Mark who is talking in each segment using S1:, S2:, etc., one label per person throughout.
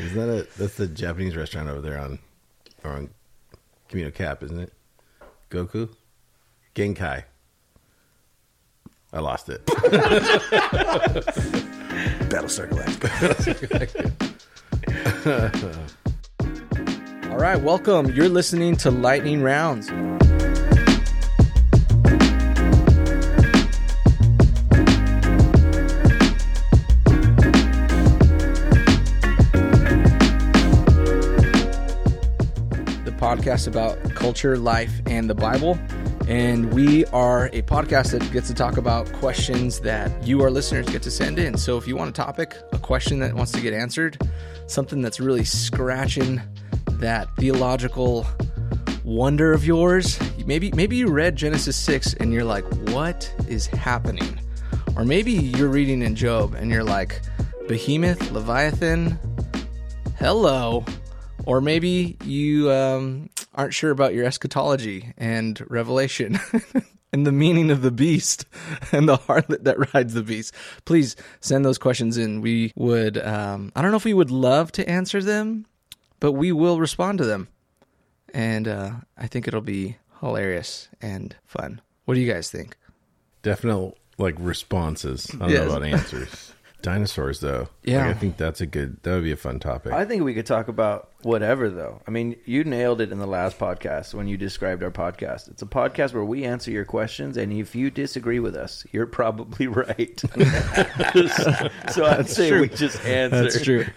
S1: Isn't that a that's the Japanese restaurant over there on on Camino Cap, isn't it? Goku? Genkai. I lost it.
S2: Battlestar Galactica.
S3: All right, welcome. You're listening to Lightning Rounds. Podcast about culture, life, and the Bible. And we are a podcast that gets to talk about questions that you, our listeners, get to send in. So if you want a topic, a question that wants to get answered, something that's really scratching that theological wonder of yours, maybe maybe you read Genesis 6 and you're like, "What is happening?" Or maybe you're reading in Job and you're like, "Behemoth, Leviathan, hello." Or maybe you um, aren't sure about your eschatology and Revelation and the meaning of the beast and the harlot that rides the beast. Please send those questions in. We would, um, I don't know if we would love to answer them, but we will respond to them. And uh, I think it'll be hilarious and fun. What do you guys think?
S1: Definite like responses. I don't
S3: Yes.
S1: know about answers. Dinosaurs though.
S3: Yeah.
S1: Like, I think that's a good that would be a fun topic.
S4: I think we could talk about whatever, though. I mean, you nailed it in the last podcast when you described our podcast. It's a podcast where we answer your questions, and if you disagree with us, you're probably right. so I'd say we just answer.
S3: That's true.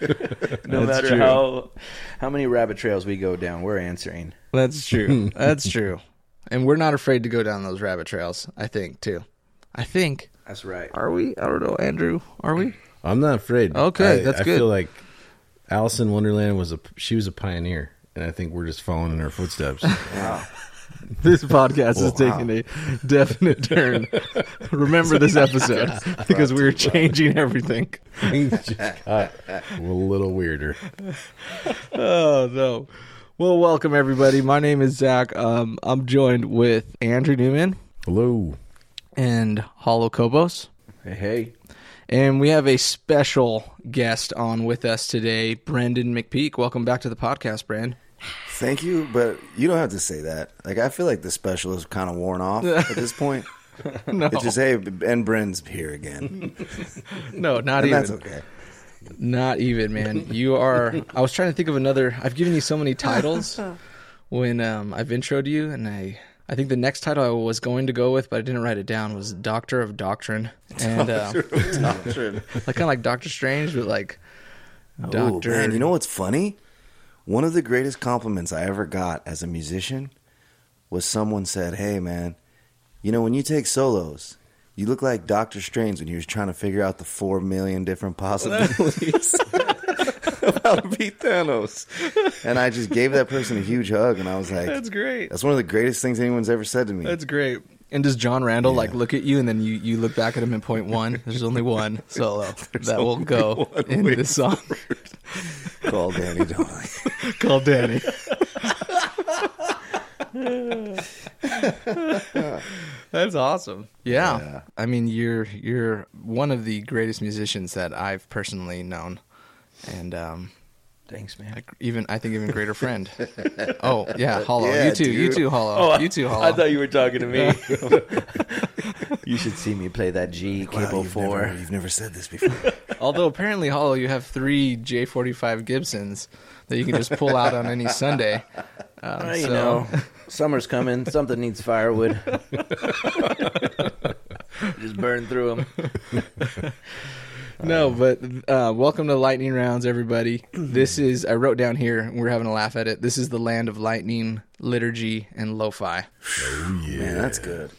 S4: No
S3: That's
S4: matter
S3: true.
S4: how how many rabbit trails we go down, we're answering.
S3: That's true. That's true. And we're not afraid to go down those rabbit trails, I think, too. I think.
S4: That's right.
S3: Are we? I don't know, Andrew. Are we?
S1: I'm not afraid.
S3: Okay,
S1: I,
S3: that's
S1: I
S3: good.
S1: I feel like Alice in Wonderland was a she was a pioneer, and I think we're just following in her footsteps. wow.
S3: This podcast is taking a definite turn. Remember this episode because we're changing everything.
S1: Things just got a little weirder.
S3: Oh no. Well, welcome everybody. My name is Zach. Um, I'm joined with Andrew Newman
S1: Hello.
S3: And Hollow Kobos.
S4: Hey, hey.
S3: And we have a special guest on with us today, Brendan McPeak. Welcome back to the podcast, Brand.
S2: Thank you, but you don't have to say that. Like I feel like the special is kind of worn off at this point.
S3: No,
S2: It's just hey, and Bren's here again,
S3: no, not
S2: and
S3: even.
S2: that's okay.
S3: Not even, man. You are. I was trying to think of another. I've given you so many titles when um, I've introed you, and I. I think the next title I was going to go with, but I didn't write it down, was Doctor of Doctrine, and uh,
S2: Doctrine.
S3: like kind of like Doctor Strange, but like
S2: Oh
S3: Doctor.
S2: man, you know what's funny? One of the greatest compliments I ever got as a musician was someone said, "Hey man, you know when you take solos, you look like Doctor Strange when he was trying to figure out the four million different possibilities of how to beat Thanos." And I just gave that person a huge hug, and I was like,
S3: That's great.
S2: "That's one of the greatest things anyone's ever said to me."
S3: That's great. And does John Randall like look at you and then you, you look back at him and point one? There's only one solo that will go in this song
S2: Call Danny Donnelly.
S3: called Danny. That's awesome. Yeah.
S2: Yeah.
S3: I mean, you're you're one of the greatest musicians that I've personally known, and um,
S4: Thanks, man.
S3: like, even I think even greater friend. oh yeah, Hollow.
S2: Yeah,
S3: you too. You too, Hollow. you too, Hollow.
S4: I thought you were talking to me. you should see me play that G
S2: Wow,
S4: cable
S2: you've
S4: four.
S2: Never, you've never said this before.
S3: Although apparently, Hollow, you have three J45 Gibsons that you can just pull out on any Sunday. Um,
S4: Well, you
S3: so-
S4: know, summer's coming. Something needs firewood. Just burn through them.
S3: No, but uh, welcome to Lightning Rounds, everybody. this is, I wrote down here, we're having a laugh at it. This is the land of lightning, liturgy, and lo fi.
S2: Man, that's good.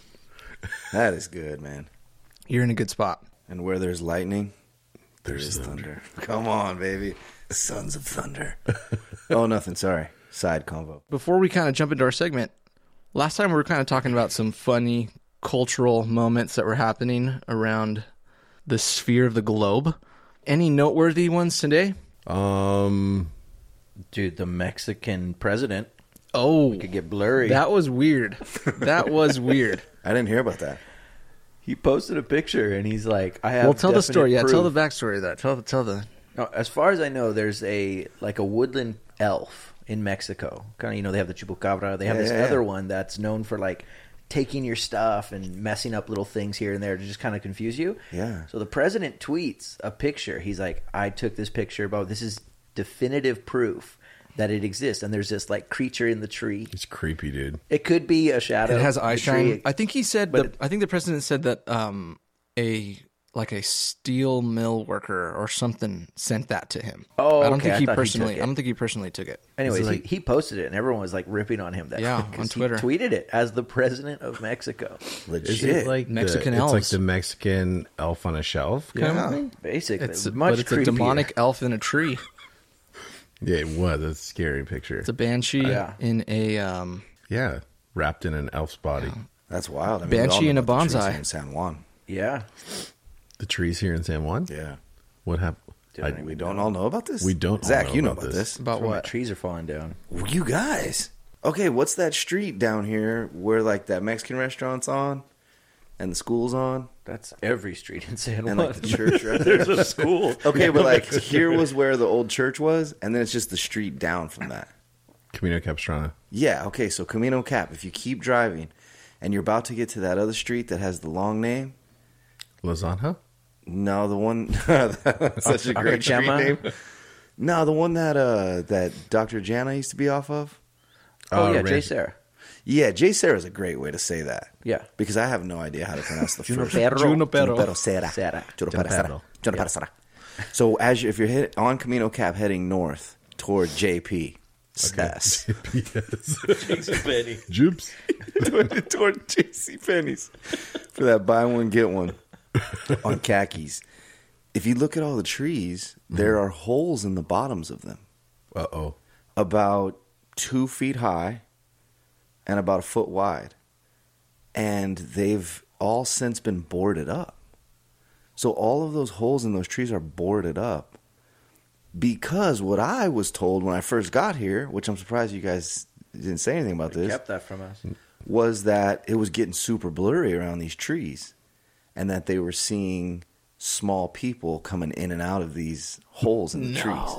S2: That is good, man.
S3: You're in a good spot.
S2: And where there's lightning,
S1: There's
S2: there's
S1: thunder.
S2: thunder. Come on, baby. Sons of thunder. oh, nothing. Sorry. Side convo.
S3: Before we kind of jump into our segment, last time we were kind of talking about some funny cultural moments that were happening around the sphere of the globe. Any noteworthy ones today?
S1: Um,
S4: Dude, the Mexican president
S3: Oh,
S4: could get blurry.
S3: that was weird. That was weird.
S2: I didn't hear about that.
S4: he posted a picture and he's like, "I have."
S3: well, tell the
S4: definite
S3: story. Yeah, tell the
S4: proof.
S3: backstory of that. Tell the tell the
S4: No, as far as I know, there's a like a woodland elf in Mexico. Kind of, you know, they have the chupacabra. They have
S2: Yeah,
S4: this
S2: yeah, yeah.
S4: other one that's known for like taking your stuff and messing up little things here and there to just kind of confuse you.
S2: Yeah.
S4: So the president tweets a picture. He's like, "I took this picture, but this is definitive proof that it exists." And there's this like creature in the tree.
S1: It's creepy, dude.
S4: It could be a shadow.
S3: It has
S4: The
S3: eye
S4: tree-
S3: shine. I think he said.
S4: but
S3: The,
S4: it-
S3: I think the president said that um, a like a steel mill worker or something sent that to him.
S4: Oh,
S3: I don't
S4: okay.
S3: think
S4: I
S3: he
S4: thought he
S3: personally. I don't think he personally took it.
S4: Anyways,
S1: like-
S4: he, he posted it, and everyone was like ripping on him. That
S3: yeah, on
S4: he
S3: Twitter.
S4: tweeted it as the president of Mexico.
S2: Legit.
S1: Is it like
S3: Mexican
S1: the, It's like the Mexican elf on a shelf kind
S3: Yeah.
S1: of thing.
S4: Basically,
S3: It's
S4: much
S3: but it's a demonic elf in a tree.
S1: Yeah, it was. A scary picture.
S3: It's a banshee
S4: Yeah.
S3: in a um,
S1: yeah, wrapped in an elf's body.
S2: That's wild. I mean,
S3: Banshee
S2: we all know
S3: and a
S2: about the trees
S3: bonsai.
S2: in San Juan.
S4: Yeah,
S1: The trees here in San Juan.
S2: Yeah.
S1: What happened?
S4: Dude, I
S2: We don't all know about this.
S1: We don't all
S2: Zach,
S1: know
S2: you know
S1: about
S2: about
S1: this.
S2: this.
S3: about
S4: Where my
S3: what?
S4: trees are falling down.
S2: You guys. Okay, what's that street down here where like that Mexican restaurant's on, and the school's on,
S4: That's every street in San Juan.
S2: and like the church right there?
S4: There's a school.
S2: Okay, but like here was where the old church was, and then it's just the street down from that.
S1: Camino Capistrano.
S2: Yeah, okay, so Camino Cap, if you keep driving and you're about to get to that other street that has the long name,
S1: Lozanja?
S2: No, the one that's such a great street
S4: Acachema?
S2: name. No, the one that uh that Dr. Jana used to be off of.
S4: Oh
S1: Uh,
S4: yeah, Jay
S1: Ranch-
S4: Sarah.
S2: Yeah, Jay Sarah's a great way to say that.
S4: Yeah.
S2: Because I have no idea how to pronounce the first
S4: Junipero.
S3: Junipero.
S2: Junipero Serra.
S4: Serra.
S2: Junipero Serra.
S1: Junipero.
S2: Junipero Serra. So as you, if you're hit on Camino Cap heading north toward JP, yes,
S1: Jupes.
S2: toward, toward JC Penney's for that buy one get one on khakis. If you look at all the trees, there are holes in the bottoms of them,
S1: Uh oh.
S2: about two feet high and about a foot wide, and they've all since been boarded up. So all of those holes in those trees are boarded up because what I was told when I first got here, which I'm surprised you guys didn't say anything about this,
S4: Kept that from us.
S2: was that it was getting super blurry around these trees and that they were seeing small people coming in and out of these holes in the trees.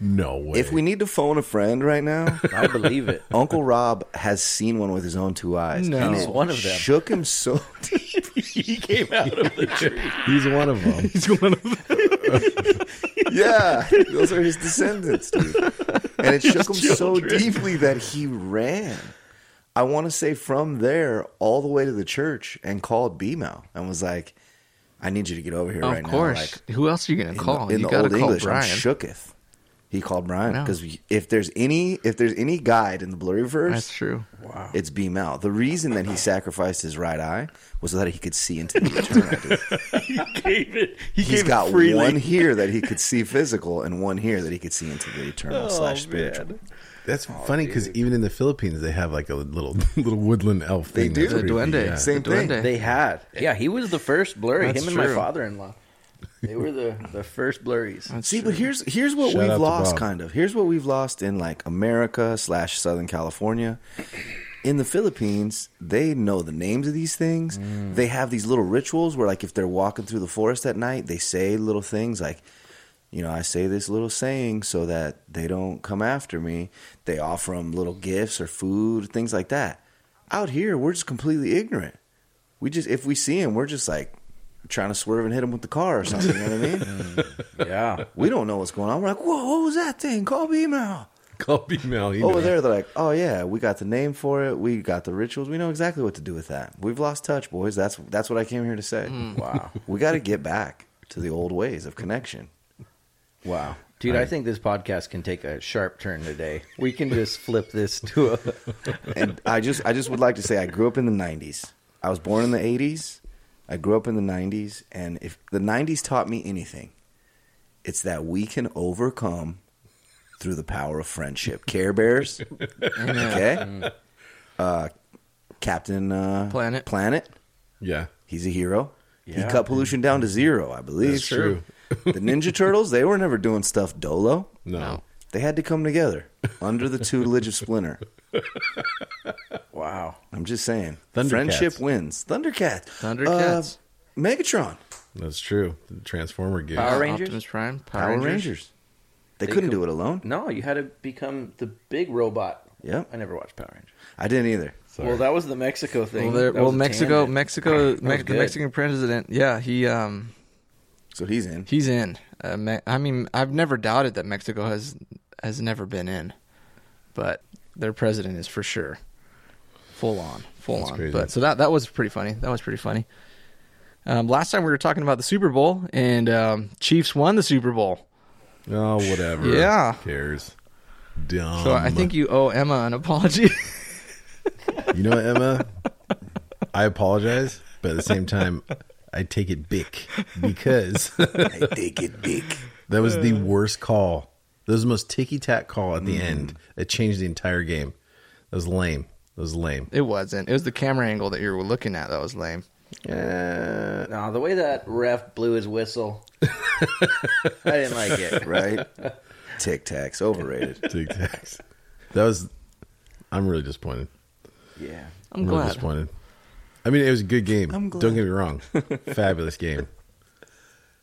S1: No way.
S2: If we need to phone a friend right now,
S4: I believe it.
S2: Uncle Rob has seen one with his own two eyes.
S3: No.
S2: and
S3: He's
S4: one of them.
S2: Shook him so deep.
S4: he came out of the tree.
S1: He's one of them.
S3: He's one of the
S2: yeah, those are his descendants, dude. And it shook him so deeply that he ran. I want to say from there all the way to the church and called BMO and was like, "I need you to get over here
S3: Of
S2: right
S3: course.
S2: now." Like
S3: Who else are you going to
S2: in
S3: call?
S2: the, in
S3: you
S2: the
S3: got to
S2: old
S3: call
S2: English,
S3: Brian.
S2: I'm shooketh. He called Brian because if there's any if there's any guide in the blurry verse,
S3: That's true.
S4: Wow.
S2: it's B Mal. The reason that he sacrificed his right eye was so that he could see into the eternal.
S4: he gave it. He
S2: He's
S4: gave
S2: got
S4: it
S2: one here that he could see physical, and one here that he could see into the eternal
S4: Oh,
S2: slash spiritual.
S4: man.
S1: That's funny because even in the Philippines, they have like a little little woodland elf.
S2: They
S1: thing.
S2: do.
S3: The duende.
S1: yeah.
S2: Same
S3: The
S2: thing.
S3: duende.
S4: They had. Yeah, he was the first blurry.
S3: That's
S4: Him and my father-in-law. They were the the first blurries.
S3: That's
S2: See,
S3: true.
S2: but here's here's what
S1: Shout
S2: we've lost, kind of. Here's what we've lost in like America slash Southern California. In the Philippines, they know the names of these things.
S1: Mm.
S2: They have these little rituals where, like, if they're walking through the forest at night, they say little things like, you know, I say this little saying so that they don't come after me. They offer them little gifts or food, things like that. Out here, we're just completely ignorant. We just, if we see them, we're just like trying to swerve and hit them with the car or something. You know what I mean?
S4: Yeah.
S2: We don't know what's going on. We're like, whoa, what was that thing? Call me now.
S1: Call female. He
S2: Over
S1: knows.
S2: there, they're like, oh yeah, we got the name for it. We got the rituals. We know exactly what to do with that. We've lost touch, boys. That's that's what I came here to say. Mm.
S4: Wow.
S2: We got to get back to the old ways of connection.
S4: Wow. Dude, I think this podcast can take a sharp turn today. We can just flip this to a.
S2: And I just I just would like to say I grew up in the '90s. I was born in the '80s. I grew up in the '90s, and if the '90s taught me anything, it's that we can overcome through the power of friendship. Care Bears, okay. Uh, Captain uh,
S3: Planet.
S2: Planet.
S1: Yeah.
S2: He's a hero.
S4: Yeah.
S2: He cut pollution down to zero, I believe.
S1: That's true.
S2: The Ninja Turtles, they were never doing stuff dolo.
S1: No.
S2: They had to come together under the tutelage of Splinter.
S4: Wow.
S2: I'm just saying.
S1: Thundercats.
S2: Friendship wins. Thundercats.
S3: Thundercats.
S2: Uh, Megatron.
S1: That's true. The Transformer game.
S4: Power Rangers?
S3: Optimus Prime, Power,
S2: Power
S3: Rangers.
S2: Rangers. They,
S4: They
S2: couldn't
S4: could-
S2: do it alone.
S4: No, you had to become the big robot.
S2: Yep.
S4: I never watched Power Rangers.
S2: I didn't either.
S1: Sorry.
S4: Well, that was the Mexico thing.
S3: Well, there, well,
S4: was a
S3: Mexico. Mexico, Me- the. Mexican president. Yeah, he um
S2: So he's in.
S3: he's in. Uh, Me- I mean, I've never doubted that Mexico has has never been in, but their president is for sure full on, full
S1: That's
S3: on.
S1: crazy.
S3: But so that that was pretty funny. That was pretty funny. Um, last time we were talking about the Super Bowl, and um, Chiefs won the Super Bowl.
S1: Oh, whatever.
S3: Yeah.
S1: Who cares? Dumb.
S3: So I think you owe Emma an apology.
S1: You know what, Emma? I apologize, but at the same time, I take it big because
S2: I take it big.
S1: that was the worst call. That was the most ticky tack call at the end. It changed the entire game. That was lame. That was lame.
S3: it wasn't. It was the camera angle that you were looking at that was lame.
S1: Uh,
S4: No, the way that ref blew his whistle, I didn't like it.
S2: Right? Tic Tacs overrated.
S1: tic tacs. That was. I'm really disappointed.
S4: Yeah.
S3: I'm
S1: really
S3: glad.
S1: disappointed. I mean, it was a good game.
S2: I'm glad.
S1: Don't get me wrong. Fabulous game.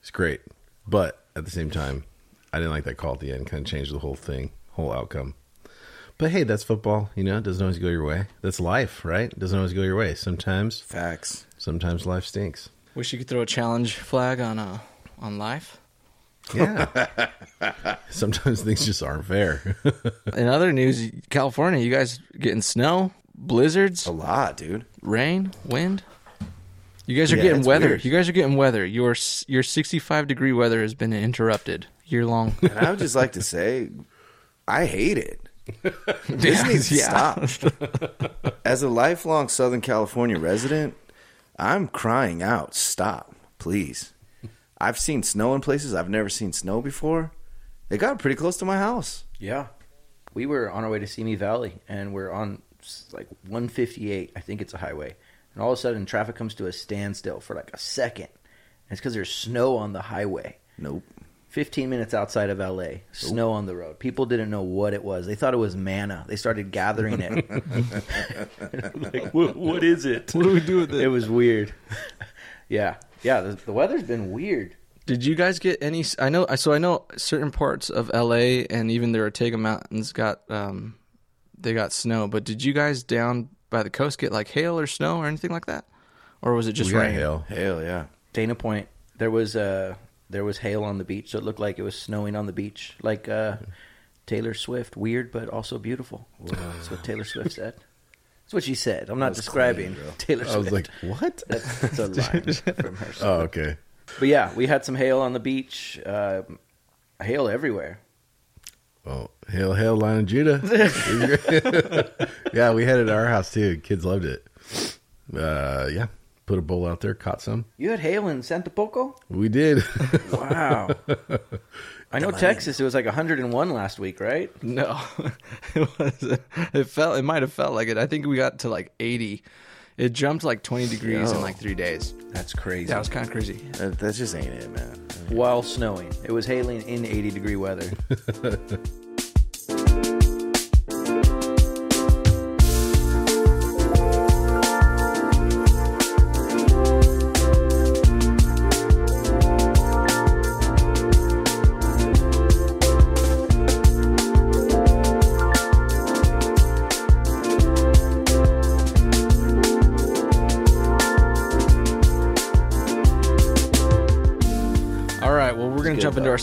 S1: It's great. But at the same time, I didn't like that call at the end. Kind of changed the whole thing, whole outcome. But hey, that's football. You know, it doesn't always go your way. That's life, right? It doesn't always go your way. Sometimes,
S2: Facts.
S1: sometimes life stinks.
S3: Wish you could throw a challenge flag on uh on life.
S1: Yeah. sometimes things just aren't fair.
S3: In other news, California, you guys getting snow, blizzards,
S2: A lot, dude.
S3: Rain, wind. You guys are
S2: Yeah,
S3: getting weather.
S2: weird.
S3: You guys are getting weather. Your your 65 degree weather has been interrupted year long.
S2: And I would just like to say, I hate it. This needs to
S3: Yeah.
S2: stop. As a lifelong Southern California resident, I'm crying out, stop, please. I've seen snow in places I've never seen snow before. It got pretty close to my house.
S4: Yeah. We were on our way to Simi Valley, and we're on s- like 158. I think it's a highway. And all of a sudden, traffic comes to a standstill for like a second. And it's because there's snow on the highway.
S2: Nope.
S4: 15 minutes outside of LA, snow on the road. People didn't know what it was. They thought it was manna. They started gathering it. like, what, what is it?
S3: What do we do with it?
S4: It was weird. yeah. Yeah. The, the weather's been weird.
S3: Did you guys get any? I know. So I know certain parts of LA and even the Ortega Mountains got um, they got snow. But did you guys down by the coast get like hail or snow or anything like that, or was it just
S1: we got
S3: rain?
S1: hail.
S2: Hell yeah.
S4: Dana Point, there was uh, there was hail on the beach, so it looked like it was snowing on the beach, like uh, Taylor Swift. Weird, but also beautiful. That's what Taylor Swift said. That's what she said. I'm not describing
S2: clean, bro.
S4: Taylor
S1: I was like, what?
S4: that's, that's a line from her.
S1: Oh, okay.
S4: But yeah, we had some hail on the beach. Uh, hail everywhere.
S1: Oh, hail, hail, Lion of Judah. yeah, we had it at our house too. Kids loved it. Uh, yeah, put a bowl out there, caught some.
S4: You had hail in Santa Poco?
S1: We did.
S4: Wow. I know Texas. It was like 101 last week, right?
S3: No, it was. It felt. It might have felt like it. I think we got to like 80. It jumped like 20 degrees in
S2: Yo.
S3: like three days.
S4: That's crazy.
S3: That was kind of crazy.
S2: That, that just ain't it, man.
S4: While snowing, it was hailing in 80 degree weather.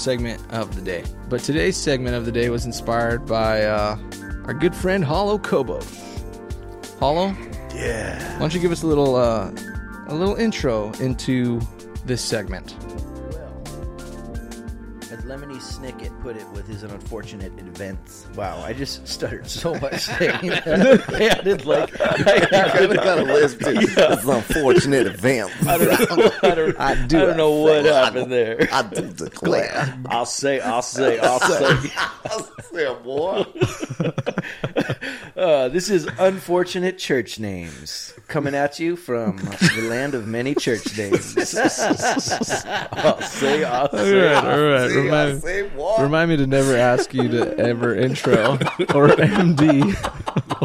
S3: segment of the day. But today's segment of the day was inspired by uh, our good friend Hollow Kobo. Hollow,
S2: Yeah.
S3: why don't you give us a little uh, a little intro into this segment?
S4: Lemony Snicket put it with his unfortunate events. Wow, I just stuttered so much saying that. I added like I added,
S2: got a list too. It's an unfortunate event.
S4: I don't know. I don't, I
S2: do
S4: don't know what happened there.
S2: I do declare.
S4: I'll say, I'll say, I'll say.
S2: Yeah, boy.
S4: Uh, this is unfortunate church names coming at you from the land of many church names. I'll say, I'll
S3: All
S4: say.
S3: right, all right.
S2: See, I
S3: Remind,
S2: say what?
S3: remind me to never ask you to ever intro or MD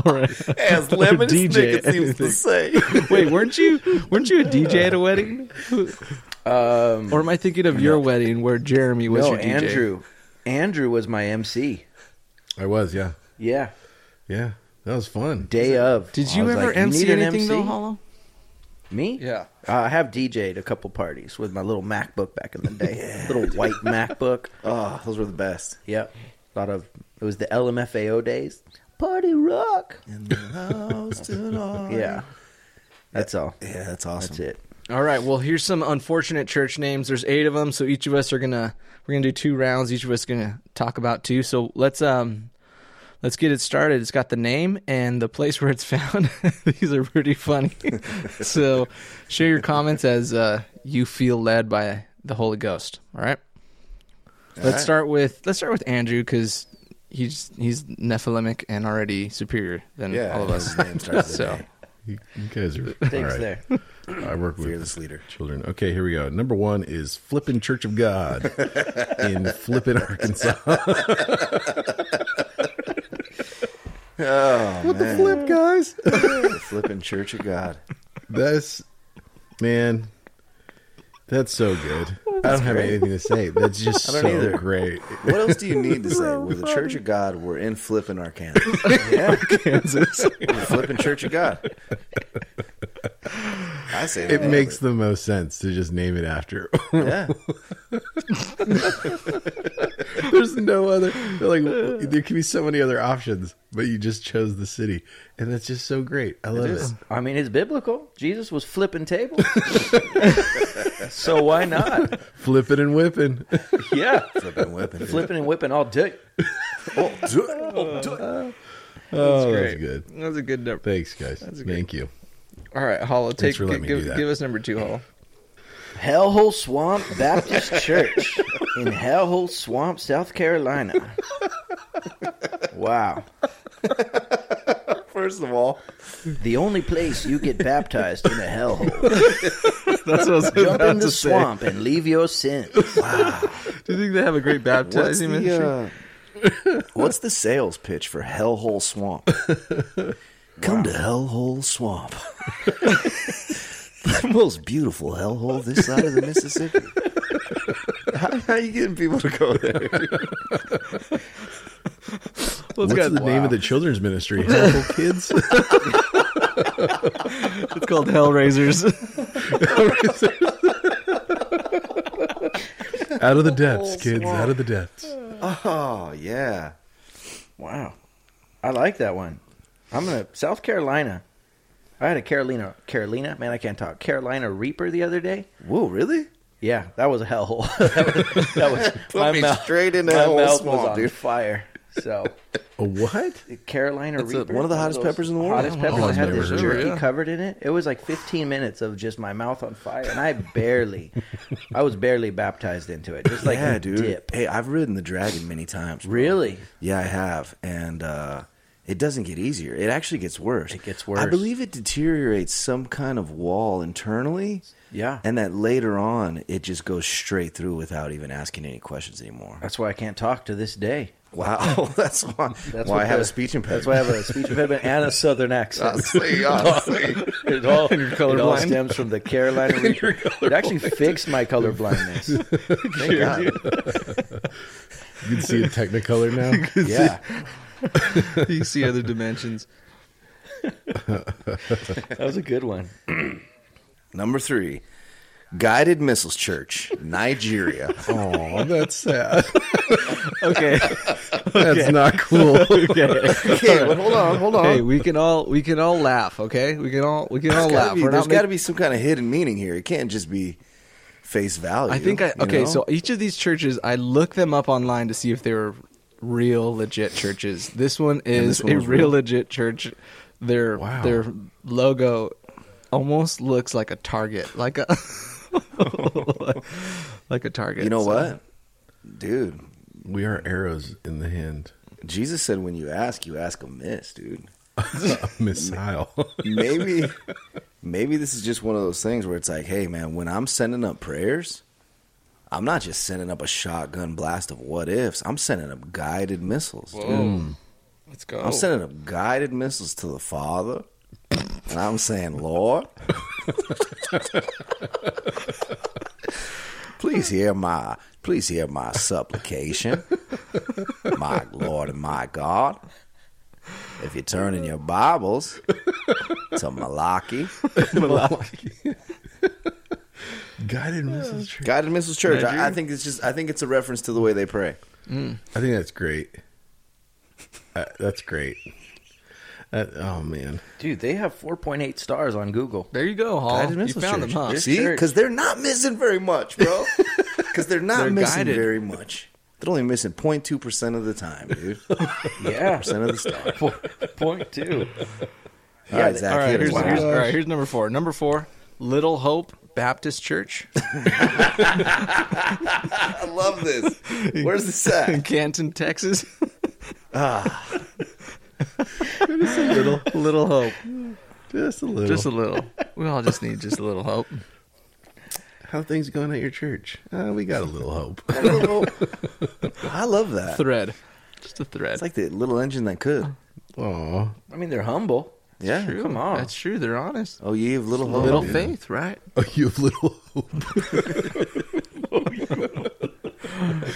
S3: or,
S2: As
S3: or
S2: Lemon
S3: DJ
S2: Snicket seems to
S3: anything.
S2: say.
S3: Wait, weren't you weren't you a DJ at a wedding?
S4: Um,
S3: Or am I thinking of your wedding where Jeremy was
S4: no,
S3: your DJ?
S4: Andrew. Andrew was my MC.
S1: I was, yeah,
S4: Yeah,
S1: yeah. That was fun.
S4: day of.
S3: Did you ever
S4: like,
S3: MC
S4: need an
S3: anything though, Hollow?
S4: Me?
S3: Yeah.
S4: Uh, I have DJ'd a couple parties with my little MacBook back in the day. Little white MacBook.
S2: Oh, those were the best.
S4: Yep. A lot of it was the LMFAO days. Party rock.
S2: In the house tonight.
S4: Yeah. That's all.
S2: Yeah, that's awesome.
S4: That's it.
S3: All right. Well, here's some unfortunate church names. There's eight of them, so each of us are gonna we're gonna do two rounds. Each of us gonna talk about two. So let's um let's get it started. It's got the name and the place where it's found. These are pretty funny. so share your comments as uh, you feel led by the Holy Ghost. All right. Let's
S2: right.
S3: start with let's start with Andrew because he's he's Nephilimic and already superior than
S2: Yeah,
S3: all of us.
S2: his name starts with
S3: So-
S2: A.
S1: You, you guys are all
S4: Thanks
S1: right.
S4: there.
S1: I work with
S2: Fearless leader.
S1: children. Okay, here we go. Number one is Flippin' Church of God in Flippin, Arkansas.
S2: Oh
S1: what the flip, guys?
S2: the flipping Church of God.
S1: That's man. That's so good. I don't have anything to say. That's just so
S2: either.
S1: great.
S2: What else do you need to say? We're the Church of God, we're in flipping Arkansas.
S4: Yeah.
S3: Kansas.
S2: We're flipping Church of God. I say
S1: It makes the most sense to just name it after.
S2: yeah.
S1: There's no other. Like there could be so many other options, but you just chose the city, and that's just so great. I love it.
S4: I mean, it's biblical. Jesus was flipping tables. so why not?
S1: Flipping and whipping.
S4: Yeah.
S2: Flipping and whipping.
S4: Flipping and whipping all day.
S2: Oh, it. Oh, do it.
S1: Oh,
S3: great.
S1: that's good.
S3: That's a good number.
S1: Thanks, guys. Thank you.
S3: All right, Hollow, take
S1: for
S3: give, give us number two, Hollow.
S4: Hellhole Swamp Baptist Church in Hellhole Swamp, South Carolina. Wow.
S2: First of all,
S4: The only place you get baptized in a hellhole.
S3: That's what I was
S4: Jump
S3: about
S4: in the
S3: to say.
S4: swamp and leave your sins. Wow.
S3: Do you think they have a great
S2: what's
S3: baptizing ministry?
S2: uh, what's the sales pitch for Hellhole Swamp? Come to Hellhole Swamp. the most beautiful hellhole this side of the Mississippi. How, how you getting people to go there?
S1: What's
S3: got-
S1: the name of the children's ministry? Hellhole Kids.
S3: It's called Hellraisers.
S1: out of the depths, kids. Out of the depths.
S2: Oh yeah.
S4: Wow. I like that one. I'm to, South Carolina. I had a Carolina, Carolina, man, I can't talk. Carolina Reaper the other day.
S2: Whoa, really?
S4: Yeah, that was a hellhole. that was, that was
S2: Put me straight into
S4: my mouth
S2: Swamp,
S4: was on
S2: dude.
S4: fire. So
S1: A what?
S4: Carolina
S2: That's a-
S4: Reaper,
S2: one of the hottest
S4: those
S2: peppers in the world.
S4: Hottest peppers.
S1: Oh,
S4: I had this jerky
S3: it.
S4: covered in it. It was like 15 minutes of just my mouth on fire, and I barely, I was barely baptized into it. Just like
S2: yeah,
S4: a
S2: dude.
S4: dip.
S2: Hey, I've ridden the dragon many times. bro.
S4: Really?
S2: Yeah, I have, and uh, it doesn't get easier. It actually gets worse.
S4: It gets worse.
S2: I believe it deteriorates some kind of wall internally,
S4: Yeah.
S2: and that later on it just goes straight through without even asking any questions anymore.
S4: That's why I can't talk to this day.
S2: Wow, that's why.
S4: That's
S2: why
S4: what
S2: I have a speech impediment.
S4: That's why I have a speech impediment and a southern accent.
S2: Honestly, honestly.
S4: It all, it all stems from the Carolina Reaper. It actually fixed my color blindness.
S2: Thank God.
S1: You can see a Technicolor now.
S4: Yeah,
S3: you see other dimensions.
S4: that was a good one.
S2: Number three, Guided Missiles Church, Nigeria.
S1: Oh, that's sad.
S3: Okay.
S1: That's not cool.
S2: okay, but hold on, hold on.
S3: hey, we can all we can all laugh. Okay, we can all we can all
S2: There's
S3: laugh.
S2: gotta be,
S3: We're
S2: there's
S3: not
S2: got to be some kind of hidden meaning here. It can't just be face value.
S3: I think I okay.
S2: know?
S3: So each of these churches, I looked them up online to see if they were real legit churches. This one is
S2: this one
S3: a real
S2: real?
S3: legit church. Their
S1: Wow.
S3: their logo almost looks like a target, like a like a target.
S2: you know
S3: So-
S2: what, dude?
S1: We are arrows in the hand.
S2: Jesus said, "When you ask, you ask amiss, dude."
S1: A missile.
S2: Maybe, maybe this is just one of those things where it's like, hey, man, when I'm sending up prayers, I'm not just sending up a shotgun blast of what ifs. I'm sending up guided missiles. dude.
S3: Mm. Let's go.
S2: I'm sending up guided missiles to the Father, and I'm saying, Lord, Please hear my please hear my supplication. My Lord and my God. If you turn in your Bibles to Malachi, Malachi,
S1: Guided Mrs. Church.
S2: Guided Missiles Church. I, I think it's just I think it's a reference to the way they pray.
S1: I think that's great. Uh, that's great. That, oh man,
S4: Dude, they have 4.8 stars on Google.
S3: There you go, Hall.
S2: Guided
S3: You
S2: Missiles
S3: found
S2: Church.
S3: them, huh?
S4: This
S2: See,
S4: church-
S2: because they're not missing very much, bro. Because they're not
S3: They're
S2: missing
S3: guided.
S2: very much. They're only missing 0.2 percent of the time, dude.
S4: Yeah.
S2: percent of the star.
S4: Four- Point two.
S2: All right, Zach.
S3: All right,
S2: hit
S3: here's, here's, all right, here's number four. Number four, Little Hope Baptist Church
S2: I love this. Where's this
S3: in? Canton, Texas. Ah.
S1: just a little,
S3: little Hope.
S1: just a little.
S3: Just a little. We all just need just a little hope.
S1: How things going at your church? Uh, we got a little hope.
S2: I love that.
S3: Thread. Just a thread.
S2: It's like the little engine that could.
S1: Aw,
S4: I mean, they're humble.
S2: Yeah.
S3: True.
S4: come on.
S3: That's true. They're honest.
S2: Oh, you have little hope.
S3: little
S1: yeah.
S3: faith, right?
S1: Oh, oh, you have little hope.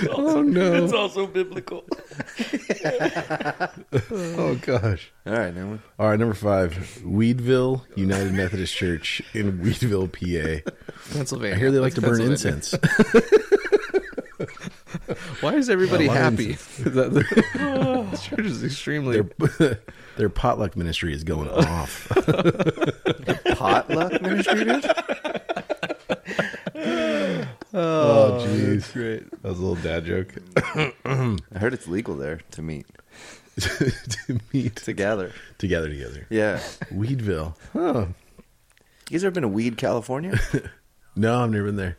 S1: oh no!
S4: It's also biblical.
S1: Oh gosh!
S2: All right, now
S1: All right, number five, Weedville United Methodist Church in Weedville, PA.
S3: Pennsylvania.
S1: I hear they like to burn
S3: incense. Why is everybody
S1: A lot of
S3: happy? The church is extremely.
S1: Their their potluck ministry is going off.
S2: potluck ministry, dude.
S1: oh, oh jeez, great. That was a little dad joke.
S2: I heard it's legal there to meet
S1: to meet
S2: together.
S1: together together.
S2: Yeah.
S1: Weedville. Oh
S2: You guys ever been to Weed, California?
S1: no, I've never been there.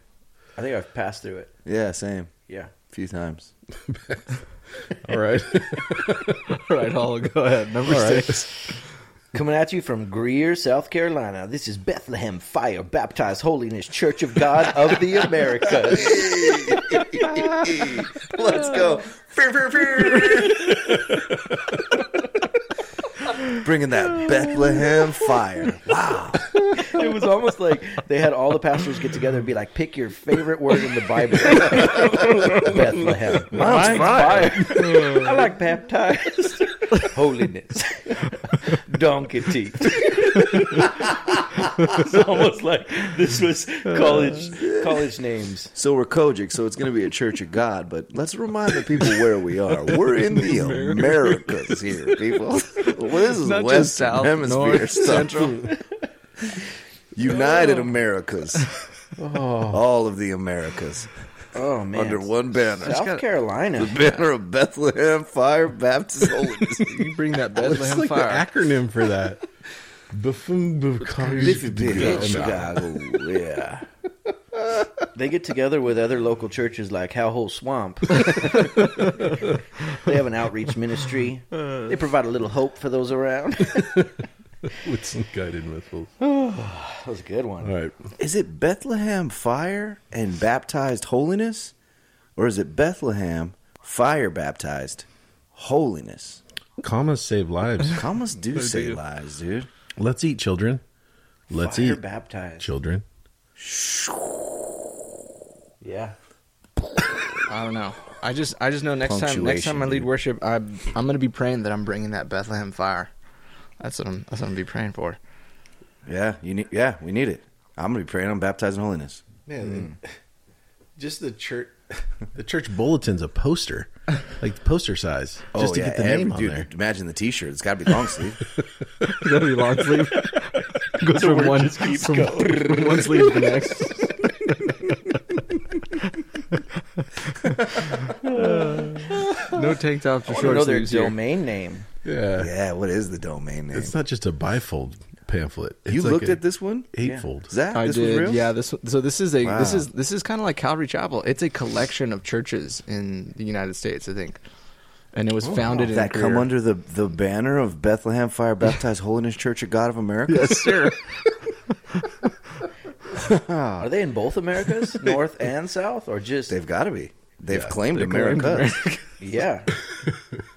S4: I think I've passed through it.
S2: yeah, same.
S4: Yeah.
S2: A few times.
S1: All right.
S3: All right, Hall, go ahead. Number
S1: All right.
S3: six.
S4: Coming at you from Greer, South Carolina. This is Bethlehem Fire Baptized Holiness Church of God of the Americas.
S2: Let's go. Bringing that Bethlehem fire. Wow.
S4: It was almost like they had all the pastors get together and be like, pick your favorite word in the Bible. Bethlehem. Mine's fire. I like baptized. Holiness. Donkey teeth. it's almost like this was college college names.
S2: So we're COGIC, so it's going to be a church of God, but let's remind the people where we are. We're in the Americas here, people. Well, this is
S3: Not
S2: Western
S3: just South,
S2: Hemisphere
S3: North,
S2: stuff.
S3: Central.
S2: United Americas. Oh. All of the Americas
S4: Oh man.
S2: under one banner.
S4: South Carolina.
S2: The banner of Bethlehem Fire Baptist Holiness.
S3: You bring that Bethlehem Fire.
S1: It's
S3: Bethlehem
S1: like
S3: fire.
S1: the acronym for that. Buffoon
S2: Biffy Big Chicago. Yeah.
S4: They get together with other local churches like Hellhole Swamp. they have an outreach ministry. They provide a little hope for those around.
S1: with some guided missiles.
S4: That was a good one.
S1: All right.
S2: Is it Bethlehem Fire and Baptized Holiness? Or is it Bethlehem Fire Baptized Holiness?
S1: Commas save lives.
S2: Commas do
S3: save
S2: lives, dude.
S1: Let's eat, children. Let's
S4: Fire
S1: eat,
S4: baptized.
S1: children.
S4: Yeah.
S3: I don't know. I just I just know next time next time I lead worship, I I'm gonna be praying that I'm bringing that Bethlehem fire. That's what I'm that's what I'm gonna be praying for.
S2: Yeah, you need. Yeah, we need it. I'm gonna be praying on baptized in holiness.
S1: Man, mm. just the church, the church bulletin's a poster, like poster size, just oh, to get the
S2: Oh, every-
S1: name on
S2: dude,
S1: there.
S2: Imagine the T-shirt. It's got to be long sleeve.
S3: Gotta be long sleeve. Goes from one from, from one sleeve to the next. no tank tops or
S4: I want to know their
S3: sleeves here.
S4: domain name.
S1: Yeah.
S2: yeah, what is the domain name?
S1: it's not just a bifold pamphlet. It's
S2: you
S1: like
S2: looked at this one,
S1: eightfold.
S2: Zach?
S3: I
S2: this
S3: did.
S2: was real.
S3: Yeah, this so this is a this is this is kind of like Calvary Chapel. It's a collection of churches in the United States, I think, and it was oh, founded in
S2: that come under the the banner of Bethlehem Fire Baptized Holiness Church of God of America.
S3: Yes, sir.
S4: Are they in both Americas, North and South, or just?
S2: They've got to be. They've
S1: Yeah,
S2: claimed
S3: they claimed
S2: America.
S4: yeah,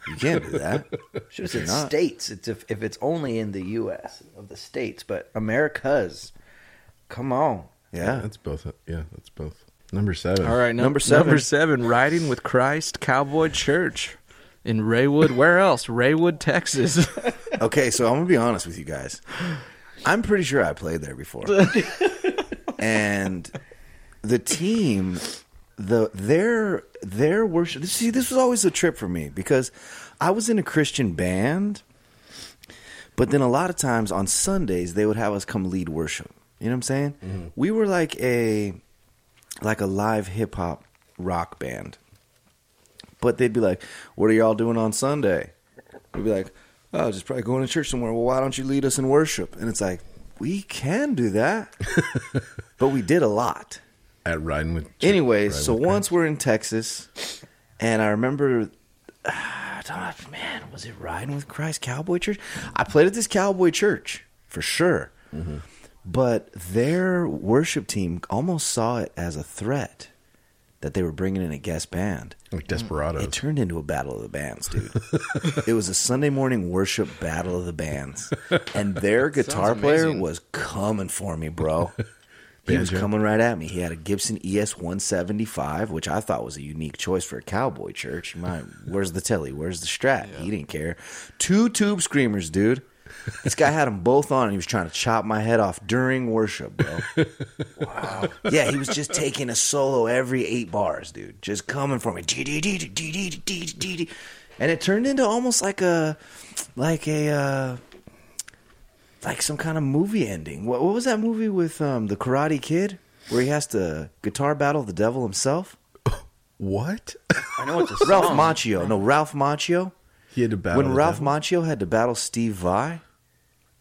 S2: You can't do that.
S4: should have said
S2: not.
S4: states. It's if, if it's only in the U.S. of the states, but Americas. Come on.
S2: Yeah.
S1: That's both. Yeah, that's both. Number seven.
S3: All right, num-
S2: Number seven.
S3: Number seven, riding with Christ Cowboy Church in Raywood. Where else? Raywood, Texas.
S2: Okay, so I'm gonna be honest with you guys. I'm pretty sure I played there before, and the team, the their their worship. See, this was always a trip for me because I was in a Christian band, but then a lot of times on Sundays they would have us come lead worship. You know what I'm saying? Mm-hmm. We were like a like a live hip hop rock band. But they'd be like, "What are y'all doing on Sunday?" We'd be like, "Oh, just probably going to church somewhere." Well, why don't you lead us in worship? And it's like, we can do that, but we did a lot.
S1: At riding with.
S2: Anyways,
S1: Riding
S2: so
S1: with
S2: once we're in Texas, and I remember, I thought, oh, man, was it riding with Christ Cowboy Church? I played at this Cowboy Church for sure, mm-hmm. but their worship team almost saw it as a threat that they were bringing in a guest band.
S1: like Desperados.
S2: It turned into a battle of the bands, dude. it was a Sunday morning worship battle of the bands, and their guitar player was coming for me, bro. He was
S1: Banjo?
S2: coming right at me. He had a Gibson ES 175, which I thought was a unique choice for a cowboy church. My, where's the telly? Where's the strat? He didn't care. Two tube screamers, dude. This guy had them both on, and he was trying to chop my head off during worship, bro. wow. Yeah, he was just taking a solo every eight bars, dude. Just coming for me. And it turned into almost like a, like a, uh, like some kind of movie ending. What, what was that movie with um, the Karate Kid where he has to guitar battle the devil himself?
S1: what?
S4: I know it's a
S2: Ralph
S4: song.
S2: Macchio. No, Ralph Macchio.
S1: he had to battle.
S2: when
S1: the
S2: Ralph
S1: devil?
S2: Macchio had to battle Steve Vai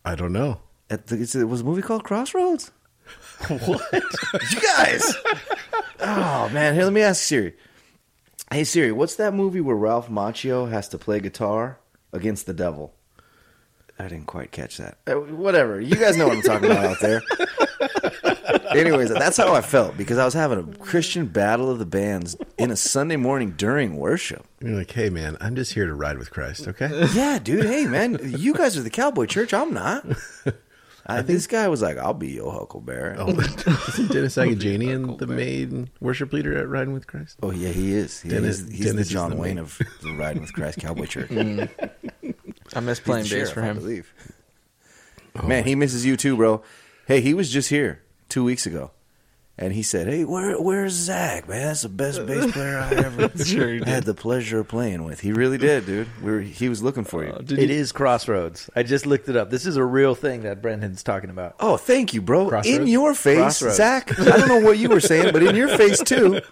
S1: I don't know.
S2: at the, it was a movie called Crossroads. what? you guys? oh man, here let me ask Siri. Hey Siri, what's that movie where Ralph Macchio has to play guitar against the devil? I didn't quite catch that. Uh, whatever, you guys know what I'm talking about out there. Anyways, that's how I felt because I was having a Christian battle of the bands in a Sunday morning during worship.
S1: You're like, hey man, I'm just here to ride with Christ. Okay.
S2: Yeah, dude. Hey, man, you guys are the cowboy church. I'm not. I think this guy was like, "I'll be your Huckleberry."
S1: oh, isn't Dennis Agajanian the main worship leader at Riding with Christ?
S2: Oh yeah, he is. He
S1: Dennis-
S2: is he's
S1: Dennis
S2: the
S1: is
S2: John
S1: the
S2: Wayne
S1: main-
S2: of the Riding with Christ Cowboy Church. Mm.
S3: I miss playing bass
S2: sheriff,
S3: for
S2: I
S3: him.
S2: believe. Oh, man, he misses you too, bro. Hey, he was just here two weeks ago, and he said, "Hey, where where's Zach? Man, that's the best bass player I ever
S3: Sure
S2: had the pleasure of playing with. He really did, dude. We were, he was looking for you.
S3: Uh,
S4: It
S3: you-
S4: is Crossroads. I just looked it up. This is a real thing that Brendan's talking about.
S2: Oh, thank you, bro.
S1: Crossroads?
S2: In your face,
S4: Crossroads.
S2: Zach. I don't know what you were saying, but in your face too.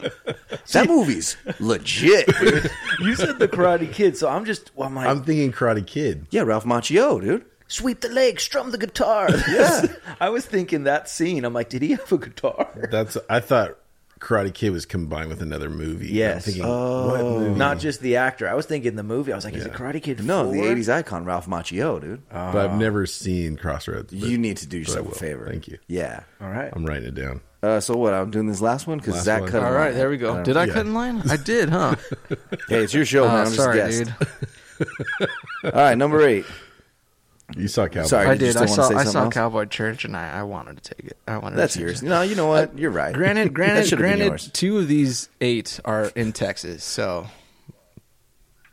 S2: That movie's legit, dude.
S4: You said the Karate Kid, so I'm just. Well, I'm like,
S1: I'm thinking Karate Kid.
S2: Yeah, Ralph Macchio, dude.
S4: Sweep the leg, strum the guitar.
S2: Yeah.
S4: I was thinking that scene. I'm like, did he have a guitar?
S1: That's I thought Karate Kid was combined with another movie.
S4: Yes.
S1: I'm thinking,
S2: Oh.
S1: what movie?
S4: Not just the actor. I was thinking the movie. I was like, is it Karate Kid?
S2: No, the '80s icon Ralph Macchio, dude.
S1: but I've never seen Crossroads. but
S2: you need to do
S1: I
S2: yourself a
S1: will.
S2: favor.
S1: Thank you.
S2: Yeah.
S4: All right.
S1: I'm writing it down.
S2: Uh, so what? I'm doing this last one because
S1: Last
S2: Zach
S1: one.
S2: cut. in
S3: All right,
S2: line.
S3: there we go.
S2: Uh,
S3: Did I
S1: yeah.
S3: cut in line? I did, huh?
S2: Hey, it's your show, man.
S3: Oh,
S2: I'm just
S3: sorry,
S2: a guest.
S3: dude.
S2: All right, number eight.
S1: You saw Cowboy.
S2: Sorry.
S3: I
S2: did.
S3: I saw. I saw
S2: else?
S3: Cowboy Church, and I, I wanted to take it. I wanted.
S2: That's
S3: to change
S2: yours.
S3: it.
S2: No, you know what? You're right.
S3: Granted, granted, granted. Two of these eight are in Texas, so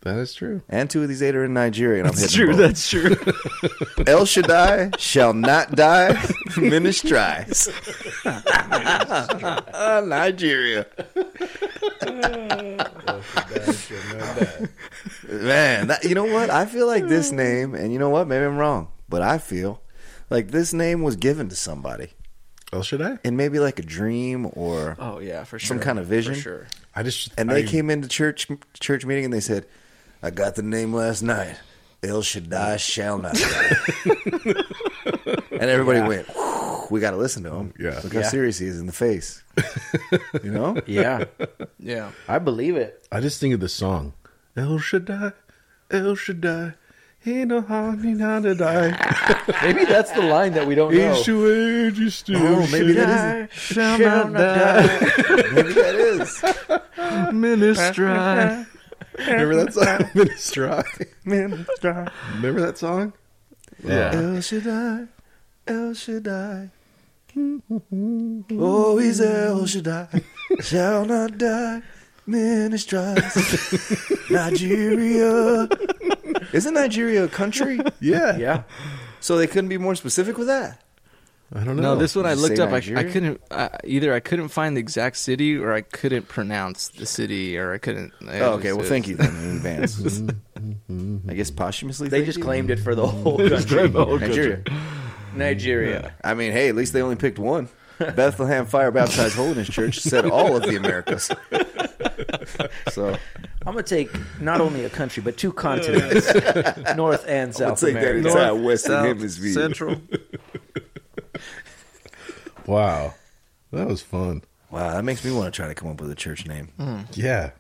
S1: That is true.
S2: And two of these eight are in Nigeria, and I'm
S3: that's true.
S2: both.
S3: That's true.
S2: El Shaddai shall not die. Ministries. Nigeria. Man, that, you know what? I feel like this name, and you know what? Maybe I'm wrong, but I feel like this name was given to somebody
S1: El Shaddai?
S2: And maybe like a dream or.
S3: Oh yeah, for sure.
S2: Some kind of vision?
S3: For sure.
S1: I just
S2: And they
S1: I-
S2: came into church church meeting and they said, "I got the name last night. El Shaddai mm. shall not die." and everybody went, "We got to listen to him."
S1: Yeah.
S2: look how
S4: Yeah.
S2: serious he is in the face. you know?
S4: Yeah,
S3: Yeah.
S4: I believe it.
S1: I just think of the song. El Shaddai, El Shaddai, he know how he not to die.
S4: Maybe that's the line that we don't know.
S1: He's to age, he's still
S2: Oh, maybe that
S1: Shaddai,
S4: Shall not die.
S2: Maybe that is.
S3: Ministry.
S1: Remember that song? Ministry. Remember that song? Yeah. Oh.
S2: El Shaddai, El Shaddai. Oh, he's El Shaddai. Shall not die, ministries, Nigeria. Isn't Nigeria a country?
S1: Yeah.
S4: Yeah.
S2: So they couldn't be more specific with that.
S1: I don't know.
S3: No, this one I looked up. I, I couldn't uh, either. I couldn't find the exact city, or I couldn't pronounce the city, or I couldn't. it
S2: Oh, okay, well, thank you then in advance. I guess posthumously.
S4: They just
S2: you?
S4: claimed it for the whole country.
S2: Nigeria.
S4: Nigeria.
S2: I mean, hey, at least they only picked one. Bethlehem Fire Baptized Holiness Church said all of the Americas. so
S4: I'm gonna take not only a country but two continents, North and South I'll
S2: take that
S4: America.
S2: entire Western Hemisphere.
S5: Central.
S1: Wow. That was fun.
S2: Wow, that makes me want to try to come up with a church name. Hmm.
S1: Yeah.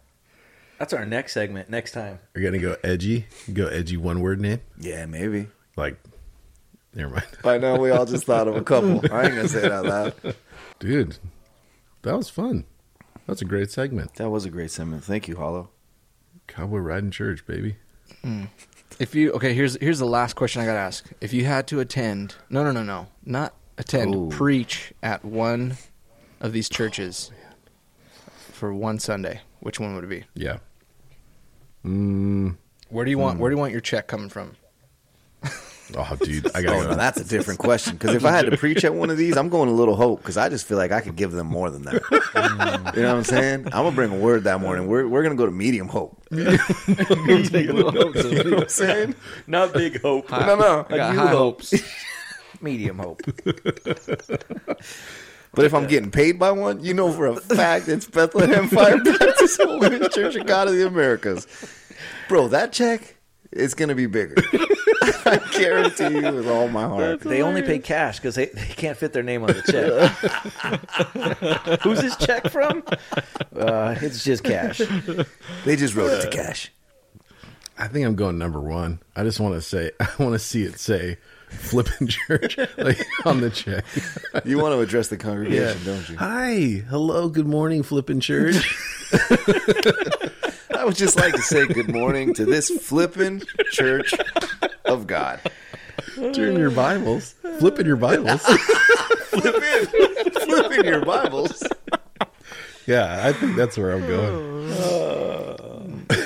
S4: That's our next segment. Next time.
S1: Are going to go edgy? Go edgy one word name?
S2: Yeah, maybe.
S1: Like, never mind.
S2: By now, we all just thought of a couple. I ain't gonna say it out loud.
S1: Dude, that was fun. That's a great segment.
S2: That was a great segment. Thank you, Hollow.
S1: Cowboy riding church, baby. Hmm.
S3: If you okay, here's here's the last question I got to ask. If you had to attend, no, no, no, no, not attend,
S2: Ooh.
S3: preach at one of these churches for one Sunday, which one would it be?
S1: Yeah. Mm,
S3: Where do you want Where do you want your check coming from?
S1: oh, dude, I
S2: Oh,
S1: gotta
S2: no,
S1: go.
S2: that's a different question. Because if I had to preach at one of these, I'm going a little hope because I just feel like I could give them more than that. you know what I'm saying? I'm gonna bring a word that morning. We're we're gonna go to medium hope. medium. you know what I'm saying?
S4: Not big hope.
S2: No, no.
S3: I got
S4: new
S3: high
S4: hope.
S3: hopes.
S4: Medium hope.
S2: But if I'm getting paid by one, you know for a fact it's Bethlehem Fire Baptized Holiness Church of God of the Americas. Bro, that check is gonna be bigger. I guarantee you with all my heart.
S4: They only pay cash because they, they can't fit their name on the check. Who's this check from? Uh, it's just cash.
S2: They just wrote it to cash.
S1: I think I'm going number one. I just want to say, I want to see it say flipping church like on the check.
S2: You want to address the congregation, don't you?
S1: Hi, hello, good morning, flipping church.
S2: I would just like to say good morning to this flippin' church of God.
S1: Turn your Bibles, flipping your Bibles.
S2: flipping, flippin' your Bibles.
S1: Yeah, I think that's where I'm going.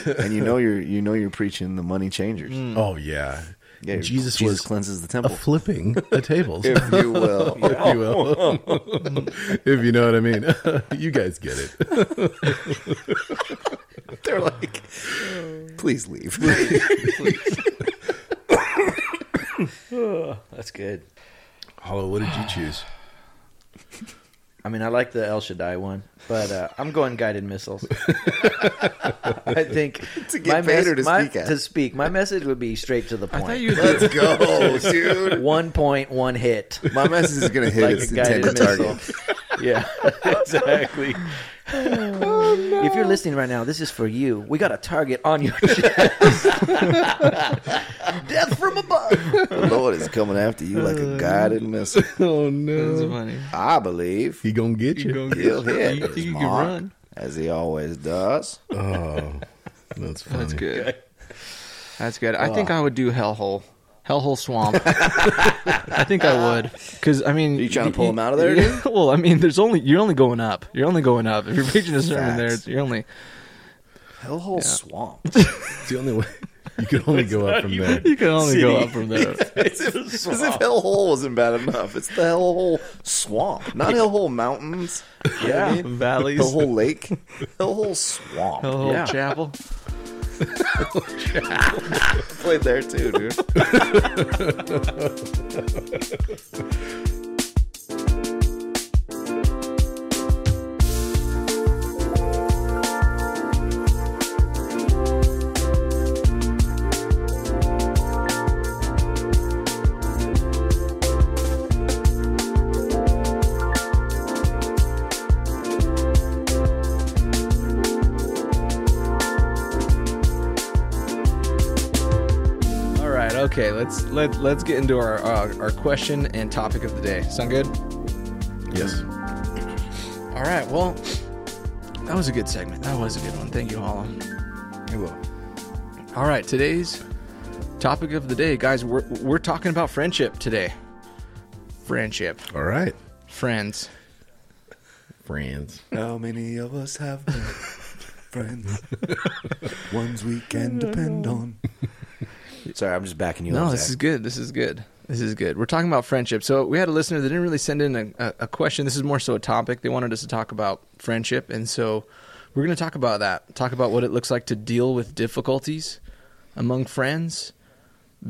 S2: And you know you're you know you're preaching the money changers.
S1: Oh yeah,
S2: Yeah,
S1: Jesus,
S2: Jesus
S1: was
S2: cleanses the
S1: a
S2: temple,
S1: flipping the tables,
S2: if you will.
S1: if you will, if you know what I mean. you guys get it.
S2: They're like, please leave. please.
S4: That's good.
S1: Hollow, what did you choose?
S4: I mean, I like the El Shaddai one, but uh, I'm going guided missiles. I think
S2: To get paid or to
S4: my-
S2: speak at?
S4: To speak, my message would be straight to the point.
S3: thought you.
S2: Let's go, dude.
S4: one point, one hit,
S2: My message is gonna hit
S4: like
S2: its
S4: a guided
S2: intended target.
S4: Yeah, exactly. Oh, if you're listening right now, this is for you. We got a target on your chest. Death from above.
S2: The Lord is coming after you like a oh, guided missile.
S1: Oh
S3: That's
S1: no,
S3: funny.
S2: I believe
S1: he gonna get you.
S2: he'll hit
S3: You think
S2: his
S3: you can
S2: mark,
S3: run?
S2: as he always does.
S1: Oh, that's funny.
S3: That's good. That's good. I think I would do Hellhole. Hellhole Swamp. I think I would, because I mean,
S2: you trying to pull
S3: y-
S2: him out of there,
S3: yeah, well, I mean, there's only you're only going up. You're only going up. If you're preaching a sermon there,
S2: Facts.
S3: you're only
S2: Hellhole swamp.
S1: It's the only way. You can only go up from there.
S3: you can only go up from there.
S2: As if, as if hellhole wasn't bad enough. It's the hellhole swamp, not hellhole mountains.
S4: Yeah.
S3: Valleys.
S2: Hellhole lake, hellhole swamp.
S3: Hellhole
S4: Yeah.
S3: Chapel.
S2: Played there too, dude.
S3: Okay. Let's let let's get into our uh, our question and topic of the day. Sound good?
S1: Yes.
S3: All right. Well, that was a good segment. That was a good one. Thank you, Hollow. All right. Today's topic of the day, guys. We're we're talking about friendship today. Friendship,
S1: All right.
S3: friends.
S1: Friends.
S2: How many of us have friends? Ones we can depend on. Sorry, I'm just backing you
S3: No,
S2: up.
S3: this is good. This is good. This is good. We're talking about friendship. So we had a listener that didn't really send in a, a, question. This is more so a topic. They wanted us to talk about friendship, and so we're going to talk about that. Talk about what it looks like to deal with difficulties among friends,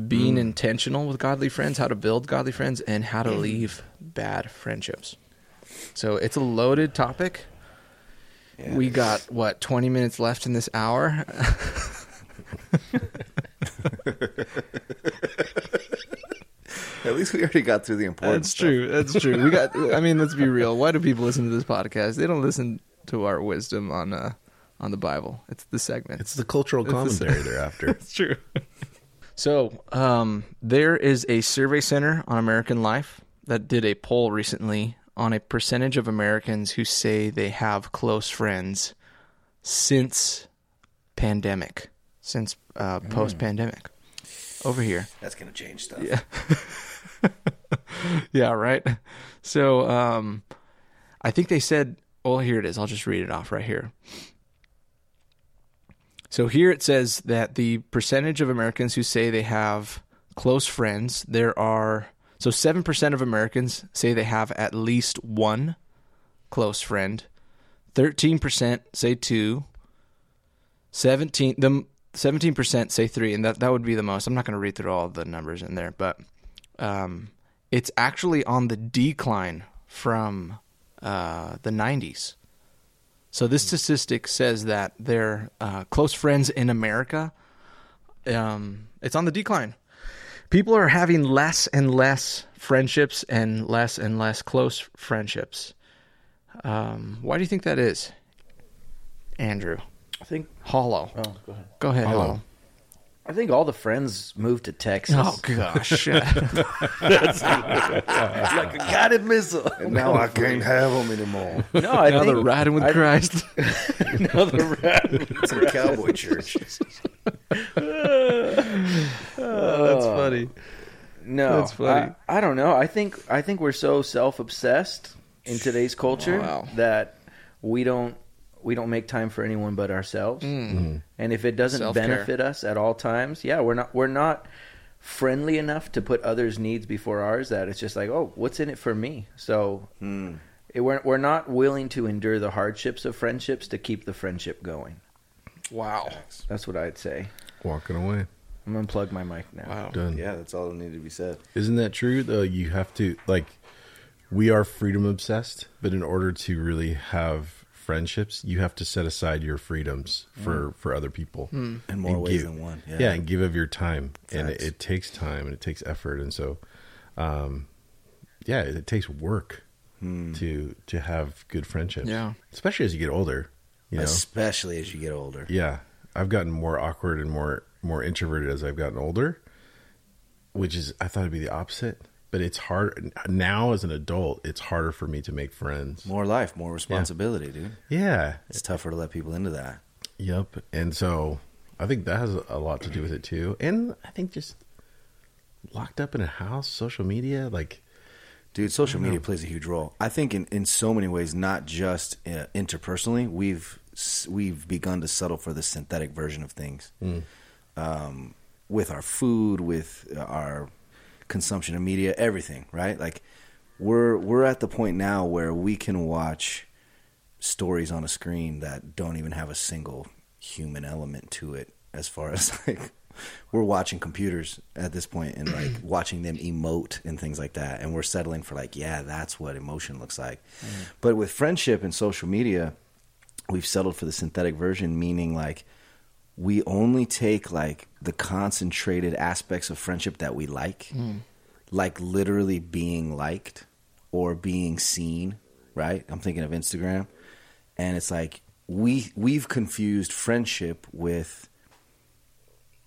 S3: being mm. intentional with godly friends, how to build godly friends, and how to leave bad friendships. So it's a loaded topic.
S2: Yeah.
S3: We got what twenty minutes left in this hour.
S2: At least we already got through the important
S3: That's
S2: stuff.
S3: true. That's true. We got. I mean, let's be real. Why do people listen to this podcast? They don't listen to our wisdom on uh, on the Bible. It's the segment.
S1: It's the cultural
S3: It's the
S1: commentary they're after.
S3: It's true. so, um, there is a survey center on American Life that did a poll recently on a percentage of Americans who say they have close friends since pandemic, since uh, post pandemic. Over here.
S2: That's gonna change stuff.
S3: Yeah. yeah, right. So, um, I think they said, well, here it is. I'll just read it off right here. So here it says that the percentage of Americans who say they have close friends, there are so 7% of Americans say they have at least one close friend. 13% say two. 17 the 17% say 3 and that that would be the most. I'm not going to read through all the numbers in there, but um, it's actually on the decline from uh, the 90s. So this statistic says that their uh, close friends in America, um, it's on the decline. People are having less and less friendships and less and less close friendships. Um, why do you think that is, Andrew?
S4: I think.
S3: Hollow.
S4: Oh, go ahead.
S3: Go ahead,
S1: Hollow.
S3: Hollow.
S4: I think all the friends moved to Texas.
S3: Oh gosh.
S4: That's, like a guided missile.
S2: And now I can't have them anymore.
S4: No, I
S3: now
S4: think
S3: they're riding with
S4: I-
S3: Christ.
S4: now they're riding.
S2: It's a cowboy church.
S3: oh, that's funny.
S4: No,
S3: That's funny.
S4: I, I don't know. I think I think we're so self obsessed in today's culture oh,
S3: Wow.
S4: that we don't we don't make time for anyone but ourselves.
S3: Mm.
S4: And if it doesn't
S3: Self-care.
S4: benefit us at all times, yeah, we're not we're not friendly enough to put others' needs before ours. That it's just like, oh, what's in it for me? So
S2: Hmm.
S4: it, we're we're not willing to endure the hardships of friendships to keep the friendship going.
S3: Wow.
S4: That's what I'd say.
S1: Walking away.
S4: I'm gonna plug my mic now.
S3: Wow.
S1: Done.
S2: Yeah, that's all that needed to be said.
S1: Isn't that true though? You have to like we are freedom obsessed, but in order to really have friendships, you have to set aside your freedoms for for other people.
S3: Hmm.
S2: In more
S1: And
S2: ways
S1: give-
S2: than one.
S1: Yeah.
S2: Yeah.
S1: and give of your time. And it, it takes time and it takes effort and so um yeah, it, it takes work to to have good friendships.
S3: Yeah.
S1: Especially as you get older, you know.
S2: Especially as you get older.
S1: Yeah, I've gotten more awkward and more more introverted as I've gotten older, which is I thought it'd be the opposite. But it's hard now as an adult. It's harder for me to make friends.
S2: More life, more responsibility, dude.
S1: Yeah.
S2: It's tougher to let people into that.
S1: Yep. And so I think that has a lot to do with it too. And I think just locked up in a house, social media, like
S2: Dude, social media plays a huge role. I think in, in so many ways, not just uh, interpersonally, we've we've begun to settle for the synthetic version of things, um, with our food, with uh, our consumption of media, everything. Right? Like we're we're at the point now where we can watch stories on a screen that don't even have a single human element to it, as far as like we're watching computers at this point and like watching them emote and things like that and we're settling for like yeah that's what emotion looks like mm-hmm. but with friendship and social media we've settled for the synthetic version meaning like we only take like the concentrated aspects of friendship that we like mm. like literally being liked or being seen right? I'm thinking of instagram. And it's like we we've confused friendship with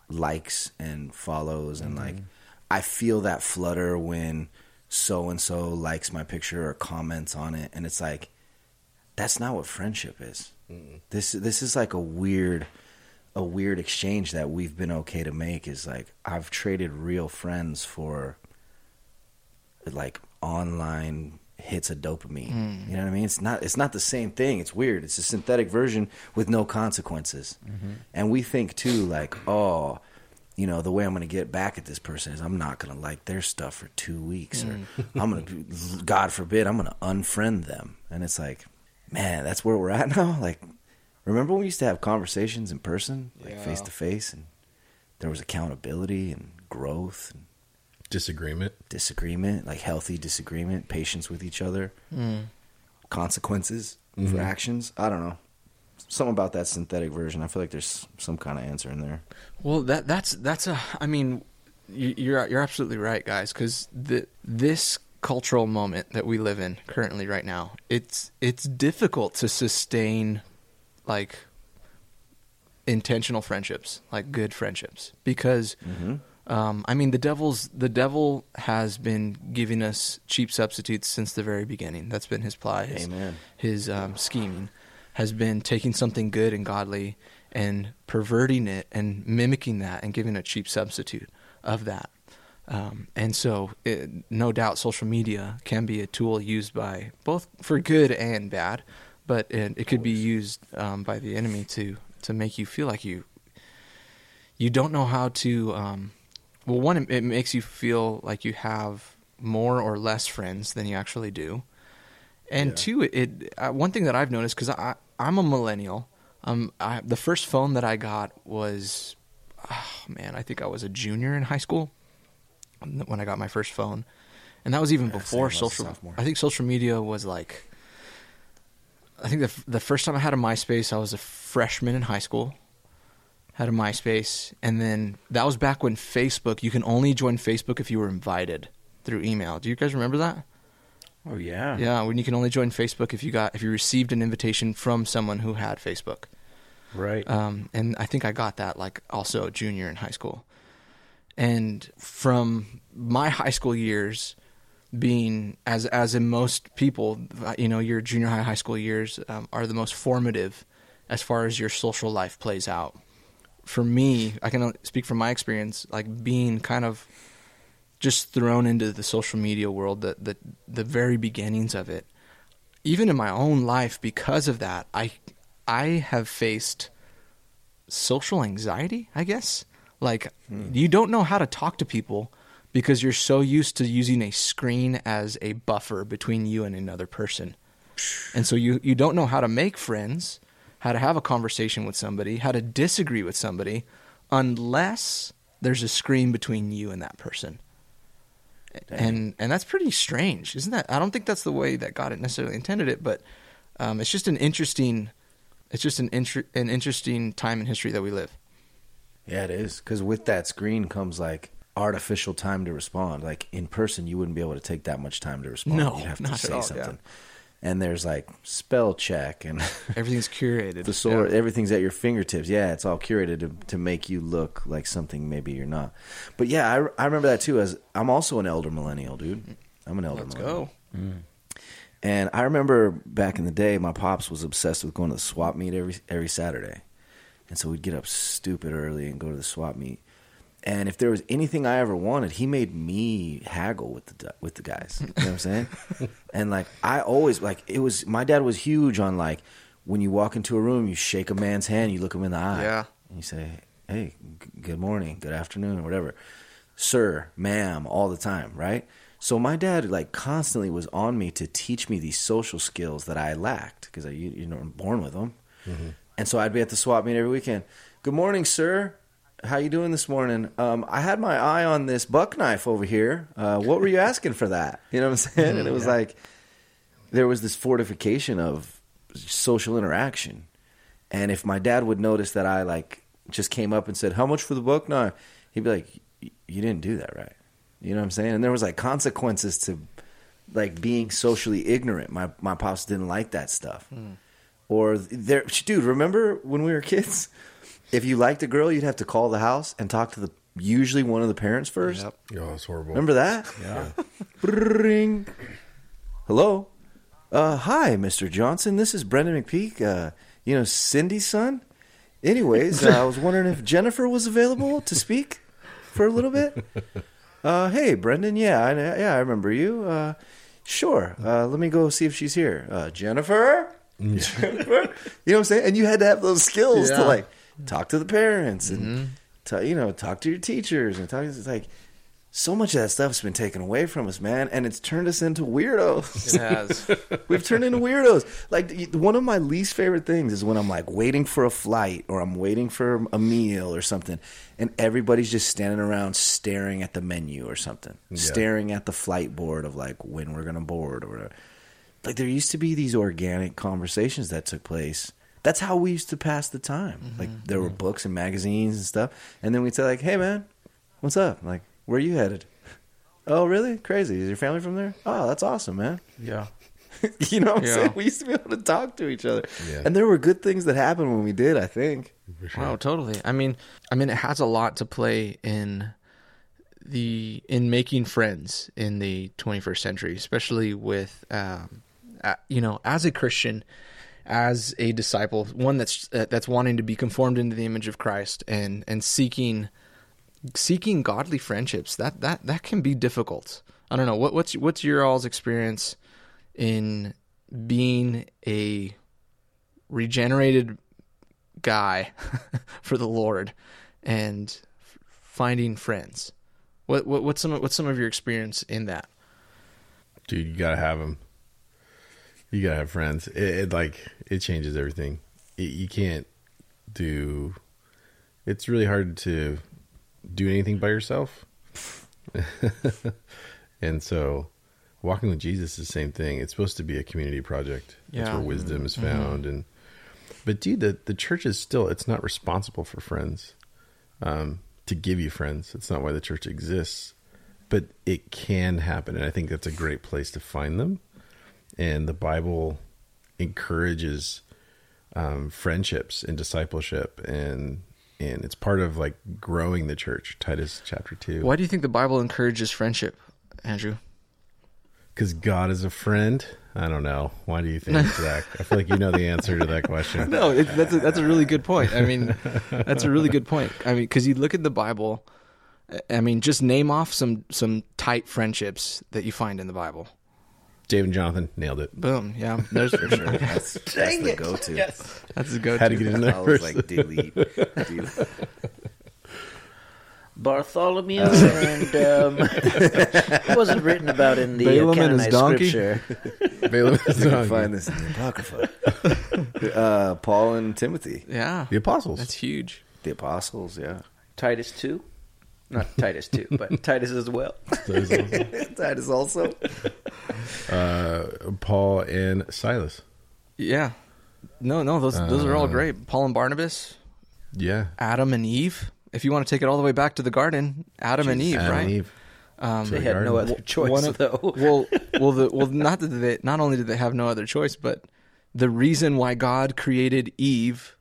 S2: likes and follows and like mm-hmm. I feel that flutter when so and so likes my picture or comments on it. And it's like that's not what friendship is. This this is like a weird a weird exchange that we've been okay to make is like I've traded real friends for like online hits of dopamine. Hmm. You know what I mean? It's not it's not the same thing. It's weird. It's a synthetic version with no consequences. Mm-hmm. And we think too like, oh, you know, the way I'm going to get back at this person is I'm not going to like their stuff for 2 weeks or hmm. I'm going to god forbid I'm going to unfriend them. And it's like, man, that's where we're at now. Like remember when we used to have conversations in person, like face to face and there was accountability and growth and
S1: Disagreement.
S2: disagreement, like healthy disagreement, patience with each other, hmm. consequences mm-hmm. for actions. I don't know. Something about that synthetic version. I feel like there's some kind of answer in there.
S3: Well, that that's that's a. I mean, you- you're you're absolutely right, guys. Because the this cultural moment that we live in currently, right now, it's it's difficult to sustain like intentional friendships, like good friendships, because. Um, I mean, the devil's the devil has been giving us cheap substitutes since the very beginning. That's been his ply. His,
S2: Amen.
S3: His um, scheming has been taking something good and godly and perverting it and mimicking that and giving a cheap substitute of that. Um, and so, it, no doubt, social media can be a tool used by both for good and bad, but it, it could be used um, by the enemy to to make you feel like you you don't know how to um, well one it, it makes you feel like you have more or less friends than you actually do. And
S1: Yeah.
S3: two it, it uh, one thing that i've noticed because i i'm a millennial um I, the first phone that i got was oh man i think i was a junior in high school when i got my first phone. And that was even
S2: Yeah,
S3: before
S2: same, I was a
S3: social i think social media was like i think the, the first time i had a myspace i was a freshman in high school had a MySpace, and then that was back when Facebook. You can only join Facebook if you were invited through email. Do you guys remember that?
S4: Oh yeah.
S3: Yeah, when you can only join Facebook if you got if you received an invitation from someone who had Facebook.
S4: Right.
S3: Um, and I think I got that like also junior in high school. And from my high school years, being as as in most people, you know, your junior high high school years um, are the most formative as far as your social life plays out. For me, I can speak from my experience, like being kind of just thrown into the social media world, the the the very beginnings of it. Even in my own life, because of that, I I have faced social anxiety, I guess. Like you don't know how to talk to people because you're so used to using a screen as a buffer between you and another person. And so you you don't know how to make friends, how to have a conversation with somebody, how to disagree with somebody unless there's a screen between you and that person. And and that's pretty strange, isn't that? I don't think that's the way that God necessarily intended it, but um, it's just an interesting it's just an inter- an interesting time in history that we live.
S2: Yeah, it is. Because with that screen comes like artificial time to respond. Like in person, you wouldn't be able to take that much time to respond.
S3: No,
S2: You'd have
S3: not
S2: to
S3: at
S2: say
S3: all,
S2: something. And there's like spell check and
S3: Everything's curated.
S2: the sword.
S3: Yeah.
S2: Everything's at your fingertips. Yeah, it's all curated to, to make you look like something maybe you're not. But yeah, I, I remember that too. As I'm also an elder millennial, dude. I'm an elder.
S3: Let's
S2: millennial.
S3: go. Mm.
S2: And I remember back in the day, my pops was obsessed with going to the swap meet every every Saturday, and so we'd get up stupid early and go to the swap meet. And if there was anything I ever wanted, he made me haggle with the with the guys. You know what I'm saying? and like I always like it was my dad was huge on like when you walk into a room, you shake a man's hand, you look him in the eye,
S3: Yeah.
S2: and you say, "Hey, g- good morning, good afternoon, or whatever." sir, ma'am, all the time, right? So my dad like constantly was on me to teach me these social skills that I lacked because I you, you know I'm born with them. Mm-hmm. And so I'd be at the swap meet every weekend. Good morning, sir. How you doing this morning? Um, I had my eye on this buck knife over here. Uh, what were you asking for that? You know what I'm saying? And it was like there was this fortification of social interaction. And if my dad would notice that I like just came up and said, "How much for the buck knife?" He'd be like, "Y- "You didn't do that right." You know what I'm saying? And there was like consequences to like being socially ignorant. My my pops didn't like that stuff. Or there, dude. Remember when we were kids? If you liked a girl, you'd have to call the house and talk to the usually one of the parents first.
S3: Yep.
S1: Oh, it's horrible.
S2: Remember that?
S4: Yeah.
S2: Ring. Hello. Uh, hi, Mr. Johnson. This is Brendan McPeak. Uh, you know Cindy's son. Anyways, uh, I was wondering if Jennifer was available to speak for a little bit. Uh, hey, Brendan. Yeah, I, yeah, I remember you. Uh, Sure. Uh, let me go see if she's here. Uh, Jennifer? Jennifer? You know what I'm saying? And you had to have those skills
S3: Yeah.
S2: to like talk to the parents and
S3: Mm-hmm.
S2: to, you know talk to your teachers and talk. It's like so much of that stuff's been taken away from us, man, and it's turned us into weirdos.
S3: It has.
S2: We've turned into weirdos. Like one of my least favorite things is when I'm like waiting for a flight or I'm waiting for a meal or something, and everybody's just standing around staring at the menu or something, staring at the flight board of like when we're gonna board or whatever. Like there used to be these organic conversations that took place. That's how we used to pass the time. Like there were books and magazines and stuff, and then we'd say like, "Hey man, what's up? Like where are you headed?" Oh really? Crazy. Is your family from there? Oh, that's awesome, man.
S3: yeah.
S2: you know what I'm
S3: Yeah.
S2: saying? We used to be able to talk to each other.
S1: Yeah.
S2: And there were good things that happened when we did, I think.
S3: Wow, totally. I mean, I mean, it has a lot to play in the in making friends in the 21st century, especially with, um, uh, you know, as a Christian, as a disciple, one that's uh, that's wanting to be conformed into the image of Christ and and seeking seeking godly friendships. That that that can be difficult. I don't know what what's what's your all's experience in being a regenerated guy for the Lord and finding friends. What, what what's some what's some of your experience in that?
S1: dude you gotta have them you gotta have friends it, it like it changes everything. It, you can't do it's really hard to do anything by yourself. And so walking with jesus is the same thing. It's supposed to be a community project. That's
S3: Yeah.
S1: where wisdom is found and but dude the, the church is still it's not responsible for friends um, to give you friends. It's not why the church exists but it can happen. And i think that's a great place to find them. And the bible encourages um, friendships and discipleship and and it's part of like growing the church titus chapter 2
S3: Why do you think the Bible encourages friendship, Andrew?
S1: because god is a friend i don't know why do you think zach i feel like you know the answer to that question
S3: No, it, that's a, that's a really good point. I mean, that's a really good point. I mean, because you look at the Bible, I mean, just name off some some tight friendships that you find in the Bible.
S1: Dave and Jonathan nailed it.
S3: Boom, yeah, there's for sure.
S2: That's, that's the go-to. Yes.
S3: That's the go-to.
S1: Had to get in there
S2: I was
S1: first.
S2: like, delete. delete.
S4: Bartholomew and um, it wasn't written about in the
S3: Balaam
S4: uh,
S3: and his
S4: canonized
S3: donkey?
S4: scripture.
S1: Balaam is
S2: You
S1: on.
S2: can find this in the Apocrypha. uh, Paul and Timothy,
S3: Yeah,
S1: the apostles.
S3: that's huge.
S2: the apostles, yeah.
S4: Titus two, not Titus too, but Titus as well.
S2: Titus also.
S1: uh, Paul and Silas.
S3: Yeah, no, no, those those are all
S1: Uh,
S3: great. Paul and Barnabas,
S1: Yeah,
S3: Adam and Eve. If you want to take it all the way back to the garden, Adam and Eve,
S1: Adam
S3: right?
S1: and Eve.
S3: Um,
S4: They had no other choice
S3: one of-
S4: though.
S3: well, well, the, well, not that they, not only did they have no other choice, but the reason why God created Eve,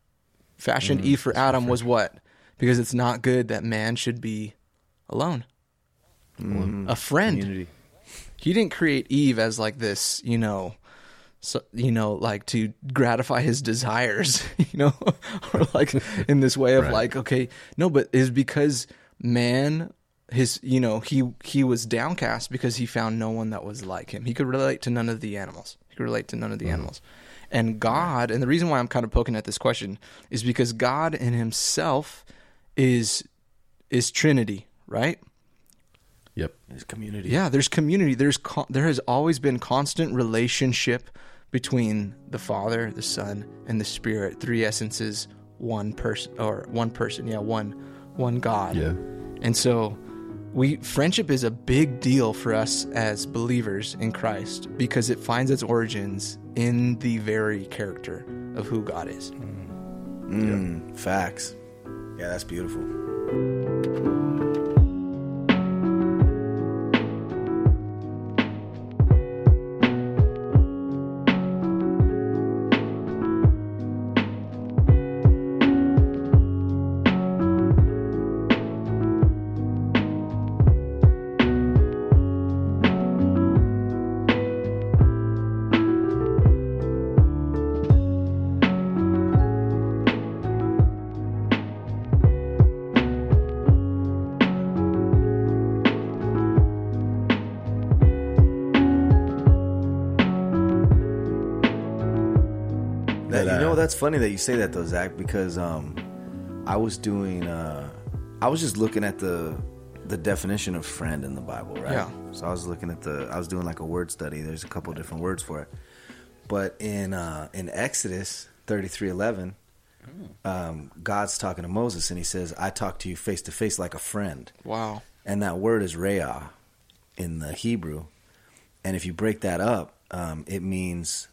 S3: fashioned Eve for Adam, was what? Because it's not good that man should be alone. Mm-hmm. A friend.
S2: Community.
S3: He didn't create Eve as like this, you know, so, you know, like to gratify his desires, you know, or like in this way of
S1: Right.
S3: like, okay, no, but is because man, his, you know, he he was downcast because he found no one that was like him. He could relate to none of the animals. He could relate to none of the mm-hmm. animals. And God, and the reason why I'm kind of poking at this question is because God in Himself is is Trinity, right?
S1: Yep.
S2: There's community.
S3: Yeah, there's community. There's con- there has always been constant relationship between the Father, the Son, and the Spirit. Three essences, one person, or one person. Yeah, one one God.
S1: Yeah.
S3: And so, we friendship is a big deal for us as believers in Christ because it finds its origins in the very character of who God is.
S2: Mm, Facts. Yeah, that's beautiful. Funny that you say that though, Zach, because um, I was doing, uh, I was just looking at the the definition of friend in the Bible, right?
S3: Yeah.
S2: So I was looking at the, I was doing like a word study. There's a couple different words for it, but in uh, in Exodus thirty three eleven, um, God's talking to Moses and he says, "I talk to you face to face like a friend."
S3: Wow.
S2: and that word is reah in the Hebrew. And if you break that up, um, it means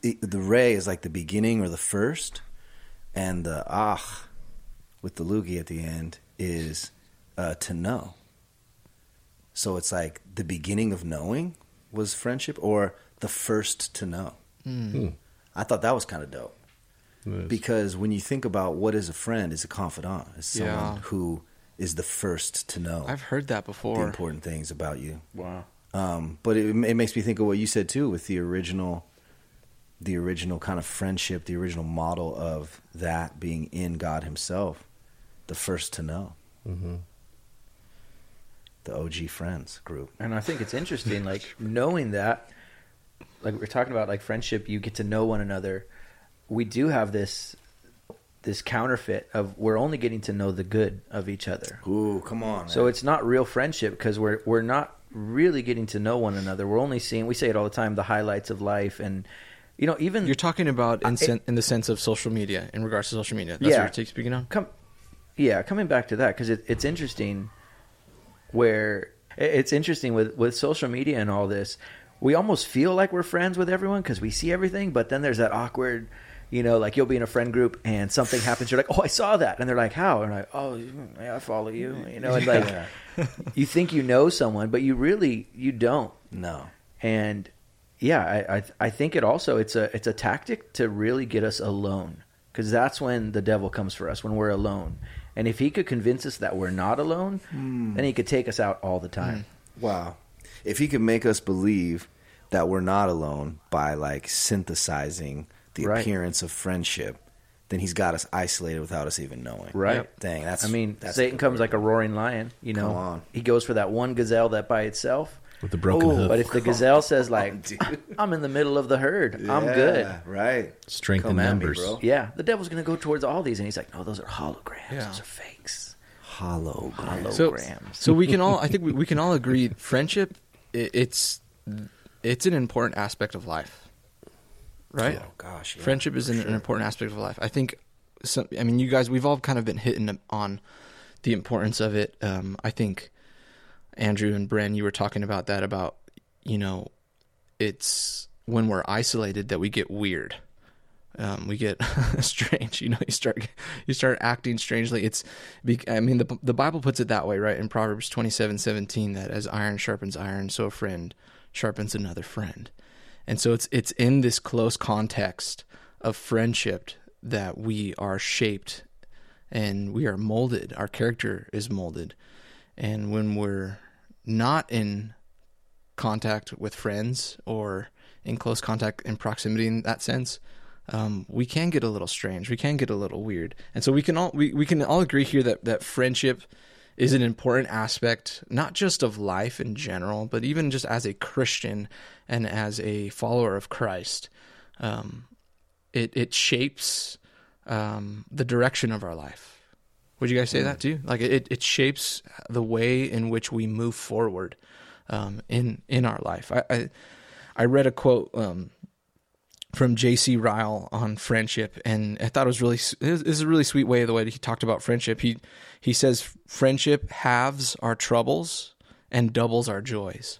S2: the, the re is like the beginning or the first, and the ach with the lugi at the end is uh, to know. So it's like the beginning of knowing was friendship, or the first to know.
S1: Hmm.
S2: I thought that was kind of dope
S1: Nice.
S2: because when you think about what is a friend, is a confidant. is someone
S3: Yeah.
S2: who is the first to know
S3: I've heard that before.
S2: the
S3: before.
S2: important things about you.
S4: Wow.
S2: Um, but it, it makes me think of what you said too with the original, the original kind of friendship, the original model of that being in God Himself, the first to know,
S1: hmm
S2: the OG friends group.
S4: And I think it's interesting, like knowing that, like we're talking about, like friendship. You get to know one another. We do have this this counterfeit of we're only getting to know the good of each other.
S2: Ooh, come on!
S4: So it's not real friendship because we're we're not really getting to know one another. We're only seeing. We say it all the time: the highlights of life, and you know, even
S3: You're talking about in,
S4: I-
S3: sen- in the sense of social media, in regards to social media. That's
S4: Yeah.
S3: what you're speaking on?
S4: come yeah coming back to that because it, it's interesting where it's interesting with with social media and all this we almost feel like we're friends with everyone because we see everything but then there's that awkward you know like you'll be in a friend group and something happens you're like oh i saw that and they're like how and I'm like oh yeah, i follow you you know and like you think you know someone but you really you don't
S2: no.
S4: and yeah, I, I I think it also it's a it's a tactic to really get us alone because that's when the devil comes for us when we're alone. And if he could convince us that we're not alone, hmm. then he could take us out all the time. Hmm.
S2: Wow. If He could make us believe that we're not alone by like synthesizing the
S4: Right.
S2: appearance of friendship, then He's got us isolated without us even knowing.
S4: Right.
S2: Dang, that's.
S4: I mean,
S2: that's
S4: Satan comes
S2: word.
S4: like a roaring lion. You know,
S2: Come on.
S4: he goes for that one gazelle that by itself.
S1: With the broken
S2: Oh,
S1: hoof.
S4: But if the gazelle says like, "I'm in the middle of the herd, I'm good,"
S2: Right.
S1: Strength
S2: Come
S1: in
S2: at me,
S1: numbers.
S4: yeah, the devil's gonna go towards all these, and he's like, "No, those are holograms.
S3: Yeah.
S4: Those are fakes.
S2: Hologram.
S3: So,
S4: Holograms."
S3: so we can all, I think we, we can all agree, friendship, i it's it's an important aspect of life, right?
S2: Oh gosh. yeah,
S3: Friendship is an,
S2: sure.
S3: an important aspect of life. I think. Some, I mean, you guys, we've all kind of been hitting on the importance of it. Um, I think Andrew and Bren, you were talking about that about you know, it's when we're isolated that we get weird. Um, we get strange. You know, you start you start acting strangely. It's, I mean, the the Bible puts it that way, right? In Proverbs twenty seven seventeen, that as iron sharpens iron, so a friend sharpens another friend. And so it's it's in this close context of friendship that we are shaped and we are molded. Our character is molded. And when we're not in contact with friends or in close contact and proximity in that sense, um, we can get a little strange. We can get a little weird. And so we can all we, we can all agree here that, that friendship is an important aspect, not just of life in general, but even just as a Christian and as a follower of Christ. Um, it it shapes um, the direction of our life. Would you guys say that too? Like it, it shapes the way in which we move forward um, in in our life. I I, I read a quote um, from J.C. Ryle on friendship, and I thought it was really this is a really sweet way of the way that he talked about friendship. He he says friendship halves our troubles and doubles our joys.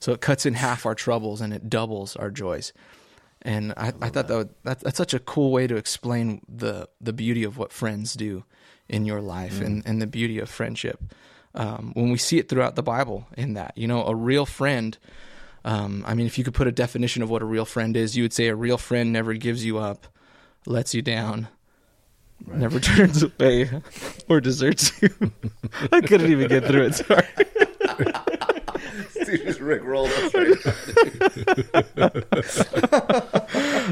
S3: So it cuts in half our troubles and it doubles our joys. And I, I, thought that, would, that that's such a cool way to explain the the beauty of what friends do in your life and, and the beauty of friendship. Um, when we see it throughout the Bible, in that you know, a real friend. Um, I mean, if you could put a definition of what a real friend is, you would say a real friend never gives you up, lets you down, never turns away, or deserts you. I couldn't even get through it. Sorry.
S2: Rick rolled us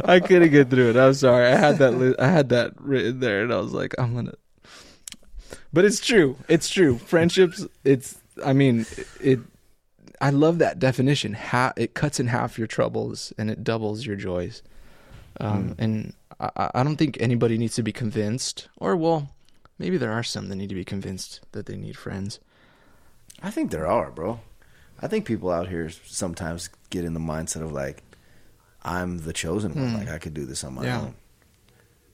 S3: I couldn't get through it. I'm sorry. I had that. Li- I had that written there, and I was like, I'm gonna. But it's true. It's true. Friendships. It's. I mean, it. I love that definition. Ha- it cuts in half your troubles and it doubles your joys. Um, And I, I- don't think anybody needs to be convinced, or well, maybe there are some that need to be convinced that they need friends.
S2: I think there are, bro. I think people out here sometimes get in the mindset of like, I'm the chosen one. Like I could do this on my
S3: Yeah.
S2: own.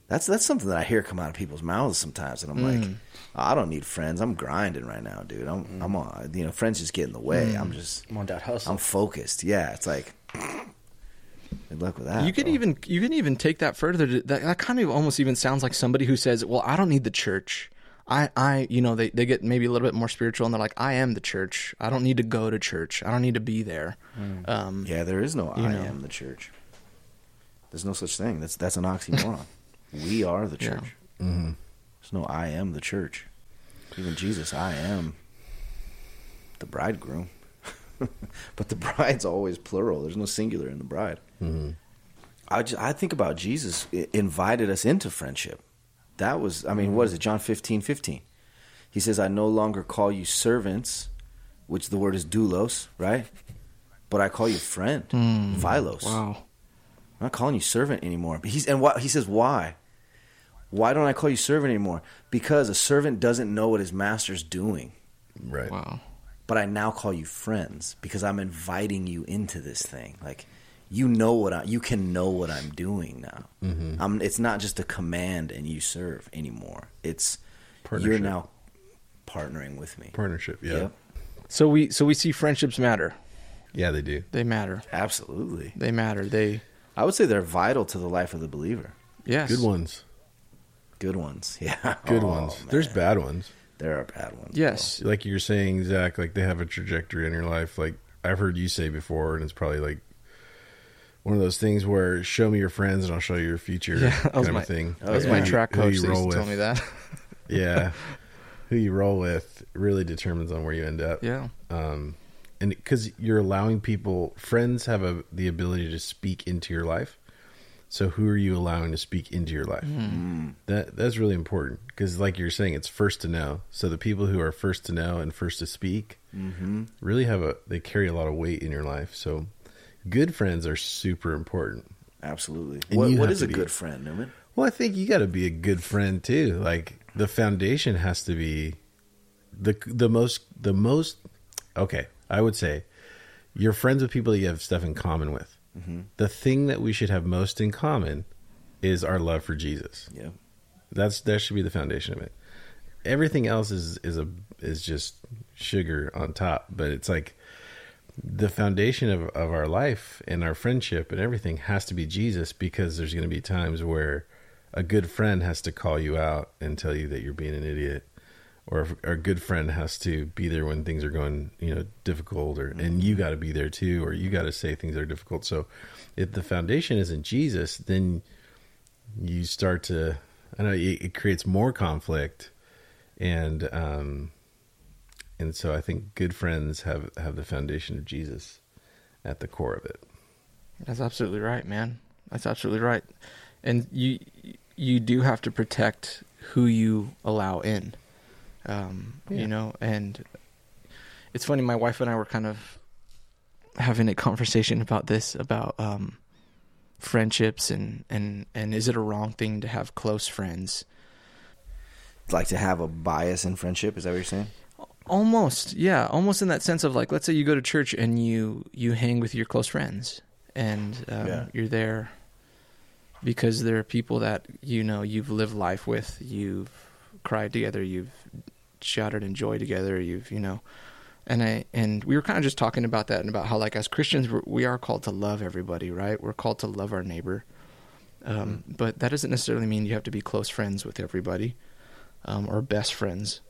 S2: That's that's something that I hear come out of people's mouths sometimes, and I'm like, mm. I don't need friends. I'm grinding right now, dude. I'm mm. I'm on. You know, friends just get in the way. I'm mm. just
S4: I'm on that hustle.
S2: I'm focused. Yeah, it's like, good luck with that.
S3: you
S2: bro.
S3: even you can even take that further. To, that, that kind of almost even sounds like somebody who says, "Well, I don't need the church. I, I, you know, they, they get maybe a little bit more spiritual, and they're like, I am the church. I don't need to go to church. I don't need to be there. Um,
S2: Yeah, there is no I
S3: know.
S2: am the church. There's no such thing. That's that's an oxymoron. we are the
S3: Yeah.
S2: church. Mm-hmm. There's no I am the church. Even Jesus, I am the bridegroom. but the bride's always plural. There's no singular in the bride. Mm-hmm. I just, I think about Jesus invited us into friendship. That was I mean, what is it? John 15, 15. He says, I no longer call you servants, which the word is doulos, right? But I call you friend, hmm. philos.
S3: wow.
S2: I'm not calling you servant anymore. But he's and what he says why? Why don't I call you servant anymore? Because a servant doesn't know what his master's doing.
S1: Right.
S3: Wow.
S2: But I now call you friends because I'm inviting you into this thing. Like you know what I you can know what I'm doing now. Mm-hmm. I'm, it's not just a command and you serve anymore. It's you're now partnering with me.
S1: Partnership. Yeah.
S2: Yep.
S3: So we so we see friendships matter.
S1: Yeah, they do.
S3: They matter.
S2: Absolutely.
S3: They matter. They
S2: I would say they're vital to the life of the believer.
S3: yes.
S1: Good ones.
S2: Good ones. Yeah.
S1: Good
S2: Oh,
S1: ones.
S2: man.
S1: There's bad ones.
S2: There are bad ones.
S3: Yes.
S1: Like you're saying, Zach, like they have a trajectory in your life. Like I've heard you say before, and it's probably like one of those things where show me your friends and I'll show you your future
S3: Yeah, that was
S1: kind
S3: my-
S1: thing.
S3: That was
S2: Oh,
S3: my
S2: yeah.
S3: track
S1: Who
S3: coach
S1: you
S3: that
S1: roll
S3: to tell me that.
S1: yeah. Who you roll with really determines on where you end up.
S3: yeah.
S1: um, and because you're allowing people, friends have a, the ability to speak into your life. So who are you allowing to speak into your life? Hmm. That that's really important because, like you're saying, it's first to know. So the people who are first to know and first to speak mm-hmm. really have a they carry a lot of weight in your life. So good friends are super important.
S2: Absolutely.
S1: And
S2: What, what is a good friend, Newman?
S1: Well, I think you got to be a good friend too. Like the foundation has to be the the most the most okay. I would say you're friends with people that you have stuff in common with. Mm-hmm. The thing that we should have most in common is our love for Jesus.
S2: Yeah.
S1: That's that should be the foundation of it. Everything else is is a is just sugar on top, but it's like the foundation of, of our life and our friendship and everything has to be Jesus because there's going to be times where a good friend has to call you out and tell you that you're being an idiot or if a good friend has to be there when things are going you know difficult or and you got to be there too or you got to say things are difficult so if the foundation isn't jesus then you start to i know it, it creates more conflict and um and so i think good friends have have the foundation of jesus at the core of it
S3: That's absolutely right, man. That's absolutely right. And you you do have to protect who you allow in. Um,
S1: Yeah.
S3: you know, and it's funny my wife and I were kind of having a conversation about this about um friendships and and and is it a wrong thing to have close friends?
S2: Like to have a bias in friendship, is that what you're saying?
S3: Almost, yeah, almost in that sense of like, let's say you go to church and you you hang with your close friends, and um,
S2: Yeah.
S3: you're there because there are people that you know you've lived life with, you've cried together, you've shouted in joy together, you've you know, and I and we were kind of just talking about that and about how like as Christians we're, we are called to love everybody, right? We're called to love our neighbor, um, but that doesn't necessarily mean you have to be close friends with everybody, um, or best friends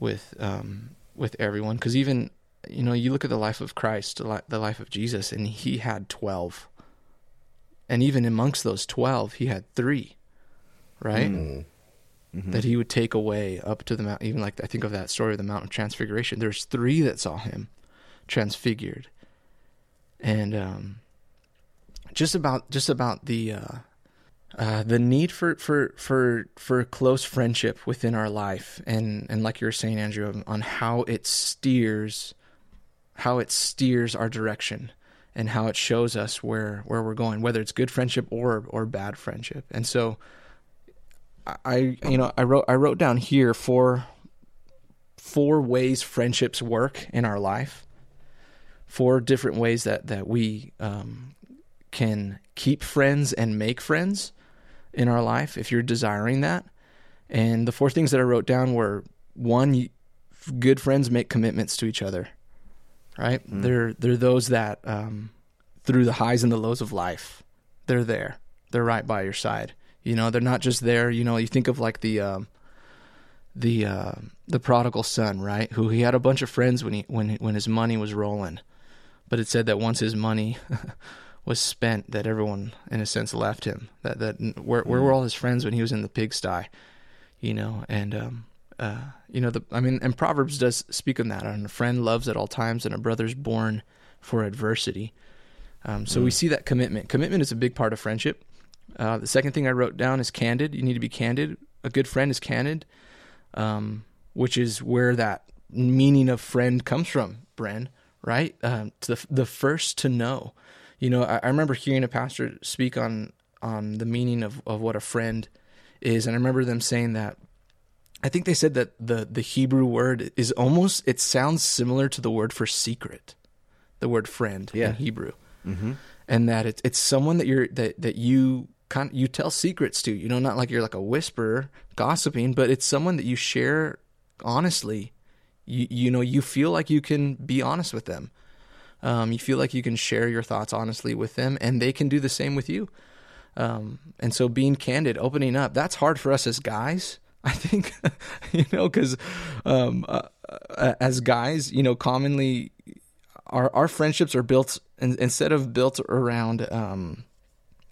S3: with um, with everyone. Because even you know you look at the life of Christ, the the life of Jesus, and he had twelve, and even amongst those twelve, he had three, right?
S2: Mm-hmm.
S3: That he would take away up to the mount. Even like I think of that story of the Mount of Transfiguration. There's three that saw him transfigured, and um, just about just about the. Uh, uh, the need for, for for for close friendship within our life, and and like you were saying, Andrew, on how it steers, how it steers our direction, and how it shows us where where we're going, whether it's good friendship or or bad friendship. And so, I you know I wrote I wrote down here four four ways friendships work in our life, four different ways that that we um, can keep friends and make friends in our life if you're desiring that. And the four things that I wrote down were one, good friends make commitments to each other. Right?
S2: Mm.
S3: They're they're those that um, through the highs and the lows of life, they're there. They're right by your side. You know, they're not just there. You know, you think of like the um, the uh, the prodigal son, right? Who he had a bunch of friends when he when when his money was rolling, but it said that once his money was spent, that everyone in a sense left him. That that where where were all his friends when he was in the pigsty? You know, and um, uh, you know the I mean, and Proverbs does speak on that. And a friend loves at all times, and a brother's born for adversity. Um, so we see that commitment. Commitment is a big part of friendship. Uh, the second thing I wrote down is candid. You need to be candid. A good friend is candid, um, which is where that meaning of friend comes from, Bren, right? Um, to the, the first to know. You know, I, I remember hearing a pastor speak on on the meaning of, of what a friend is, and I remember them saying that I think they said that the the Hebrew word is almost it sounds similar to the word for secret, the word friend
S2: Yeah.
S3: in Hebrew,
S2: Mm-hmm.
S3: and that it's it's someone that you're that that you kind you tell secrets to. You know, not like you're like a whisperer gossiping, but it's someone that you share honestly. You you know you feel like you can be honest with them. Um, you feel like you can share your thoughts honestly with them, and they can do the same with you. Um, and so being candid, opening up, that's hard for us as guys. I think, you know, because um, uh, uh, as guys, you know, commonly our our friendships are built in, instead of built around, um,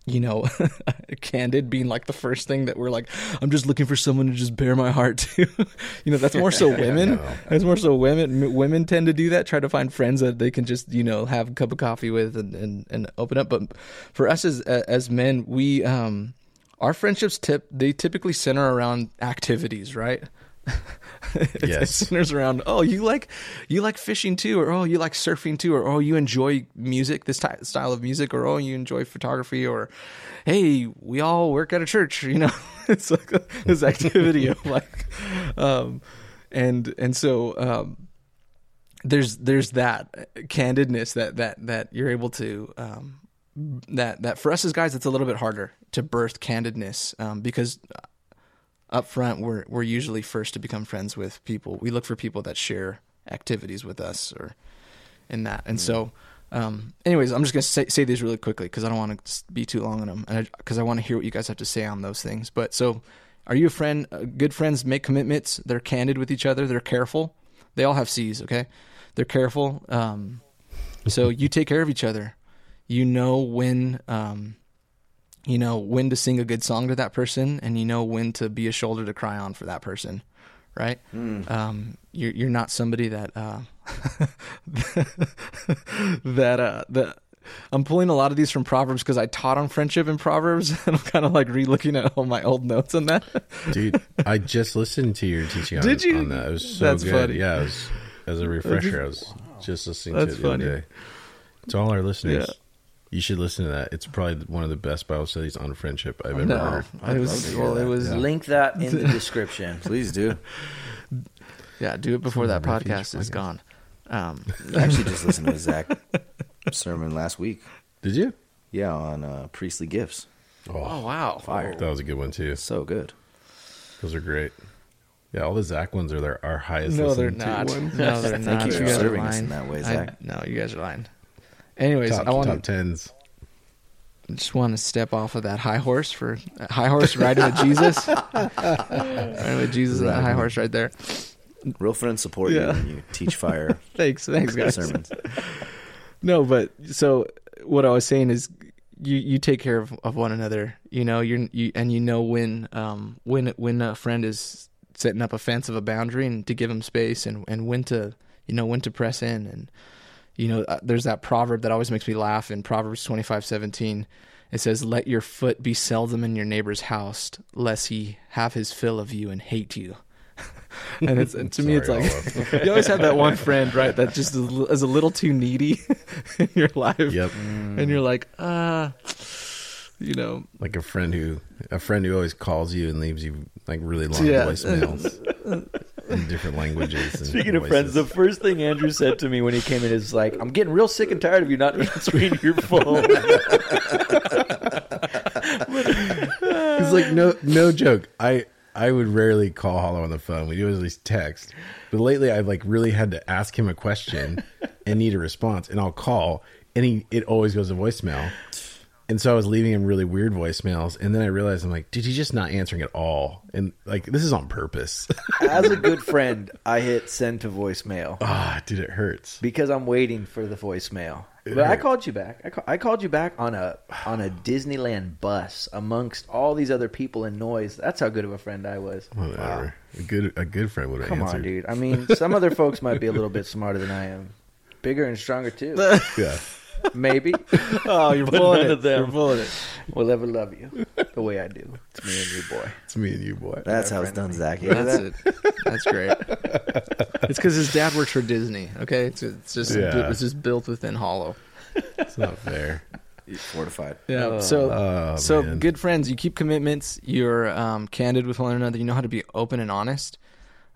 S3: you know, candid being like the first thing that we're like, I'm just looking for someone to just bare my heart to. you know, that's more so women. That's more so women. M- Women tend to do that. Try to find friends that they can just you know have a cup of coffee with and and, and open up. But for us as as men, we um our friendships tip they typically center around activities, right? It, it centers around oh you like you like fishing too or oh you like surfing too or oh you enjoy music this ty- style of music or oh you enjoy photography or hey we all work at a church you know? It's like this activity of like um and and so um there's there's that candidness that that that you're able to um that that for us as guys it's a little bit harder to birth candidness um because up front we're we're usually first to become friends with people. We look for people that share activities with us or in that. And so um anyways i'm just going to say, say these really quickly because i don't want to be too long on them and because I, want to hear what you guys have to say on those things. But so are you a friend uh, good friends make commitments? They're candid with each other. They're careful. They all have c's okay? They're careful. Um so you take care of each other. You know when um you know when to sing a good song to that person and you know when to be a shoulder to cry on for that person right um you're you're not somebody that uh that uh that I'm pulling a lot of these from Proverbs because I taught on friendship in Proverbs, and I'm kind of like re-looking at all my old notes on that.
S1: Dude, I just listened to your teaching on,
S3: you?
S1: on that. It was so
S3: That's
S1: good.
S3: funny.
S1: Yeah, it was, as a refresher, I was just listening
S3: That's
S1: to it the
S3: funny.
S1: other day. To all our listeners,
S3: Yeah.
S1: You should listen to that. It's probably one of the best Bible studies on friendship I've ever
S3: no,
S1: heard.
S3: it was
S2: love to
S3: well, it was
S2: Yeah.
S4: Link that in the description.
S2: Please do.
S3: yeah. Do it before that podcast is
S1: podcast.
S3: gone. Um,
S2: I actually just listened to a Zach sermon last week.
S1: Did you?
S2: Yeah, on uh, priestly gifts.
S3: oh wow,
S2: Fire.
S1: That was a good one too.
S2: So good.
S1: Those are great. Yeah, all the Zach ones are their our highest.
S3: No, they're not.
S1: ones.
S3: No, they're
S2: Thank
S3: not.
S2: you for
S3: guys are
S2: serving us in that way,
S3: I-
S2: Zach.
S3: no, you guys are lying. Anyways,
S1: Top,
S3: I want
S1: top
S3: to
S1: tens.
S3: just want to step off of that high horse for high horse riding with Jesus, riding with Jesus and that high horse right there.
S2: Real friends support
S3: Yeah.
S2: you when you teach fire
S3: Thanks, thanks, guys.
S2: sermons.
S3: No, but so what I was saying is you you take care of, of one another. You know, you're you and you know when um when when a friend is setting up a fence of a boundary and to give them space and and when to you know when to press in and you know uh, there's that proverb that always makes me laugh in Proverbs 25:17 it says let your foot be seldom in your neighbor's house lest he have his fill of you and hate you. And it's and to me it's like you always have that one friend right that just is a is a little too needy in your life.
S1: Yep.
S3: and you're like uh you know
S1: Like a friend who a friend who always calls you and leaves you like really long
S3: Yeah.
S1: voicemails in different languages. And
S4: Speaking of friends, the first thing Andrew said to me when he came in is like, "I'm getting real sick and tired of you not answering your phone."
S1: It's like no no joke. I I would rarely call Hollow on the phone. We do at least text. But lately I've like really had to ask him a question and need a response and I'll call and he it always goes to voicemail. And so I was leaving him really weird voicemails and then I realized I'm like, dude, he's just not answering at all. And like this is on purpose.
S4: As a good friend, I hit send to voicemail
S1: Ah, dude, it hurts.
S4: because I'm waiting for the voicemail. But I called you back. I, I called you back on a on a Disneyland bus amongst all these other people and noise. That's how good of a friend I was.
S1: Whatever. A good a good friend would have
S4: Come
S1: answered.
S4: on, dude. I mean, some other folks might be a little bit smarter than I am, bigger and stronger too.
S1: Yeah.
S4: Maybe.
S3: oh you're
S4: But
S3: pulling
S4: none
S3: it
S4: them.
S3: you're pulling it
S4: We'll ever love you the way I do. It's me and you, boy.
S1: It's me and you, boy.
S2: That's how it's done, Zach. You hear
S3: that's
S2: that?
S3: it that's great it's because his dad works for Disney okay it's, it's just
S1: Yeah.
S3: it's just built within Hollow
S1: It's not fair.
S2: Fortified.
S3: yeah so
S1: Oh,
S3: so
S1: man.
S3: good friends you keep commitments you're um, candid with one another you know how to be open and honest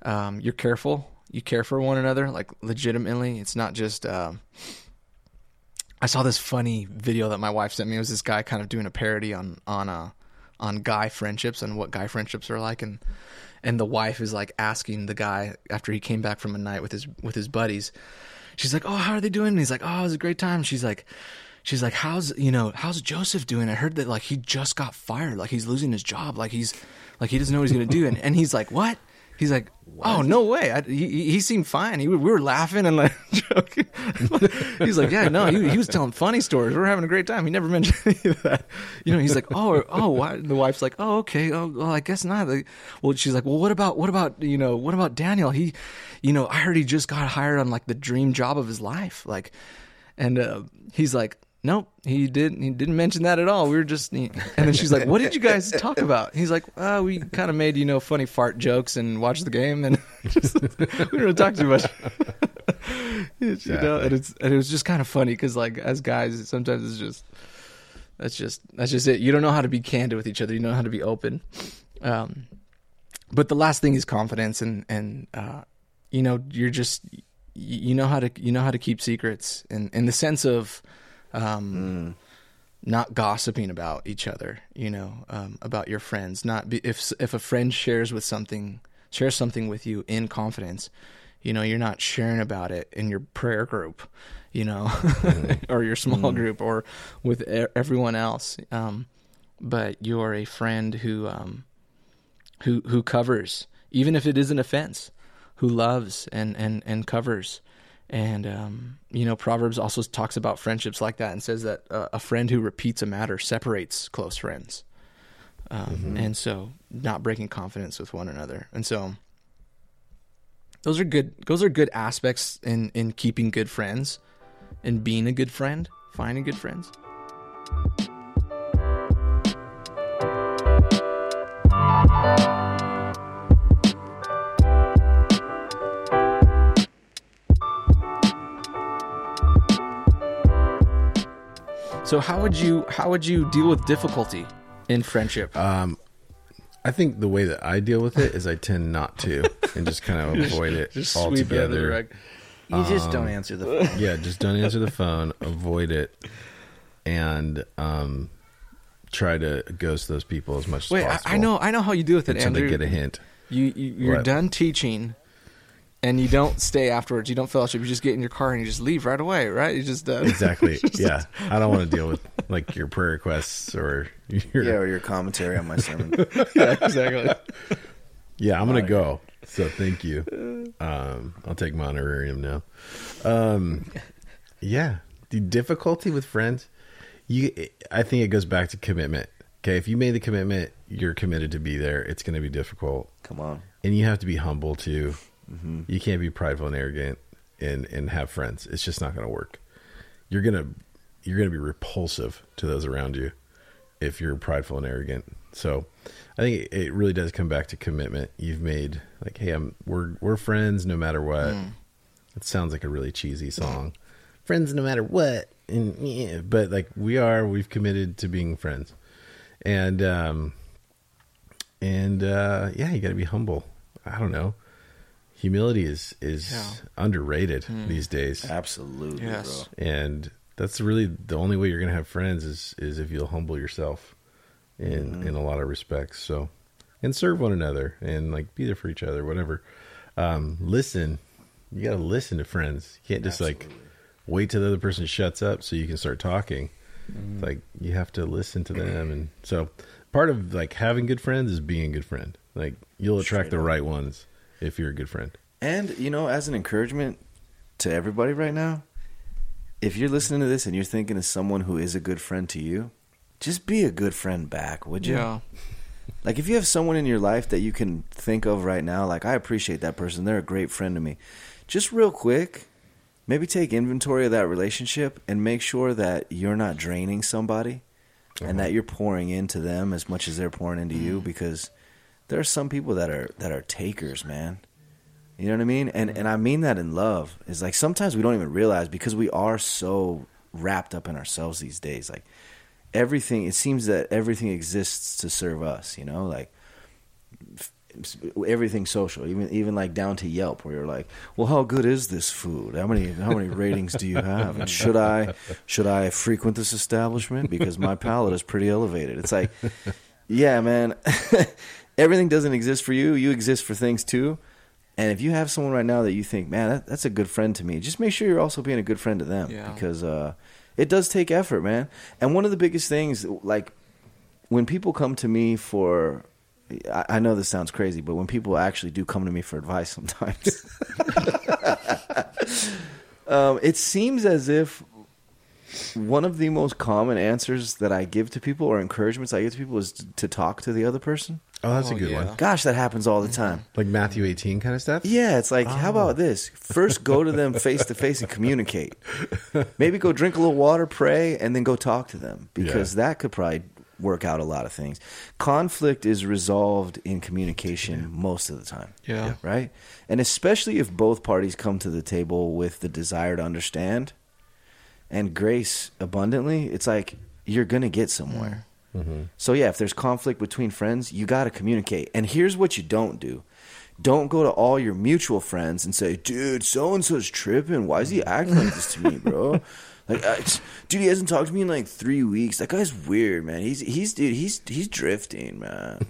S3: um, you're careful you care for one another like legitimately it's not just um, i saw this funny video that my wife sent me. It was this guy kind of doing a parody on on uh, on guy friendships and what guy friendships are like. And and the wife is like asking the guy after he came back from a night with his with his buddies. She's like oh how are they doing? And he's like oh it was a great time. She's like she's like how's you know how's joseph doing? I heard that like he just got fired. Like he's losing his job. Like he's like he doesn't know what he's gonna do. And, and he's like what he's like oh no way. I, he, he seemed fine. He, we were laughing and like joking. He's like yeah no he, he was telling funny stories. We were having a great time. He never mentioned any of that. You know he's like oh oh why? the wife's like oh okay. Oh well i guess not. Like, well she's like well what about what about you know what about daniel? He you know i heard he just got hired on like the dream job of his life. Like and uh, he's like, "Nope, he didn't. He didn't mention that at all. We were just." he-" And then she's like, "What did you guys talk about?" He's like, uh, "We kind of made you know funny fart jokes and watched the game, and just, we didn't really talk too much." You know, and it's and it was just kind of funny because like as guys, sometimes it's just that's just that's just it. You don't know how to be candid with each other. You know how to be open. Um, but the last thing is confidence and and uh, you know you're just you know how to you know how to keep secrets in in the sense of um not gossiping about each other you know um, about your friends. Not be, if if a friend shares with something shares something with you in confidence you know you're not sharing about it in your prayer group you know or your small group or with everyone else. Um but you're a friend who um who who covers even if it is an offense who loves and and and covers and um, you know proverbs also talks about friendships like that and says that uh, a friend who repeats a matter separates close friends. Um, and so not breaking confidence with one another. And so those are good those are good aspects in in keeping good friends and being a good friend finding good friends so how would you how would you deal with difficulty in friendship
S1: Um, I think the way that I deal with it is I tend not to and just kind of avoid it
S3: just sweep it under the
S1: altogether.
S3: rug.
S4: You just don't answer the phone.
S1: Yeah, just don't answer the phone, avoid it, and um, try to ghost those people as much
S3: Wait,
S1: as
S3: I,
S1: possible.
S3: I know, I know how you do with it,
S1: until
S3: Andrew.
S1: they get a hint.
S3: You, you you're
S1: What?
S3: done teaching, and you don't stay afterwards. You don't fellowship. You just get in your car and you just leave right away. Right? You just uh,
S1: Exactly. yeah, I don't want to deal with like your prayer requests or your
S2: Yeah, or your commentary on my sermon.
S3: yeah, exactly.
S1: Yeah, I'm gonna go. So thank you. Um, I'll take my honorarium now. Um, yeah, the difficulty with friends, you. I think it goes back to commitment. Okay, if you made the commitment, you're committed to be there. It's going to be difficult,
S2: Come on.
S1: and you have to be humble too. You can't be prideful and arrogant and and have friends. It's just not going to work. You're gonna you're gonna be repulsive to those around you. if you're prideful and arrogant. So I think it, really does come back to commitment. You've made like, hey, I'm we're we're friends no matter what. It sounds like a really cheesy song. Friends no matter what. And yeah, but like we are, we've committed to being friends. And um and uh yeah, you got to be humble. I don't know. Humility is is
S3: Yeah.
S1: underrated hmm. these days.
S2: Absolutely,
S3: Yes.
S2: bro.
S1: and that's really the only way you're gonna have friends is is if you'll humble yourself in mm-hmm. in a lot of respects. So and serve one another and like be there for each other whatever. Um listen you gotta listen to friends. You can't just like wait till the other person shuts up so you can start talking. It's like you have to listen to them. And so part of like having good friends is being a good friend. Like you'll attract
S2: Straight
S1: the
S2: up.
S1: right ones if you're a good friend
S2: And you know, as an encouragement to everybody right now, if you're listening to this and you're thinking of someone who is a good friend to you, just be a good friend back, would you?
S3: Yeah.
S2: Like if you have someone in your life that you can think of right now, like I appreciate that person, they're a great friend to me. Just real quick, maybe take inventory of that relationship and make sure that you're not draining somebody and uh-huh. that you're pouring into them as much as they're pouring into you mm. because there are some people that are that are takers, man. You know what I mean? And and I mean that in love. Is like sometimes we don't even realize because we are so wrapped up in ourselves these days. Like everything it seems that everything exists to serve us, you know? Like everything social, even even like down to Yelp where you're like, "Well, how good is this food? How many how many ratings do you have? And should I should I frequent this establishment because my palate is pretty elevated?" It's like, yeah, man. everything doesn't exist for you. You exist for things too. And if you have someone right now that you think, man, that, that's a good friend to me, just make sure you're also being a good friend to them
S3: Yeah.
S2: because uh, it does take effort, man. And one of the biggest things, like when people come to me for, I, I know this sounds crazy, but when people actually do come to me for advice sometimes, um, it seems as if one of the most common answers that I give to people or encouragements I give to people is to, to talk to the other person.
S1: Oh that's
S3: Oh,
S1: a good
S3: yeah.
S1: one
S2: Gosh, that happens all the time.
S1: like matthew 18 kind of stuff
S2: Yeah, it's like, how about oh. this? First, go to them face to face and communicate. Maybe go drink a little water, pray, and then go talk to them because that could probably work out a lot of things. Conflict is resolved in communication most of the time.
S3: Yeah.
S2: Right? And especially if both parties come to the table with the desire to understand and grace abundantly, it's like you're going to get somewhere. Mm. Mm-hmm. So yeah, if there's conflict between friends, you got to communicate. And here's what you don't do. Don't go to all your mutual friends and say, "Dude, so and so's tripping. Why is he mm-hmm. acting like this to me, bro?" Like, I, dude, he hasn't talked to me in like three weeks. That guy's weird, man. He's he's dude, he's he's drifting, man.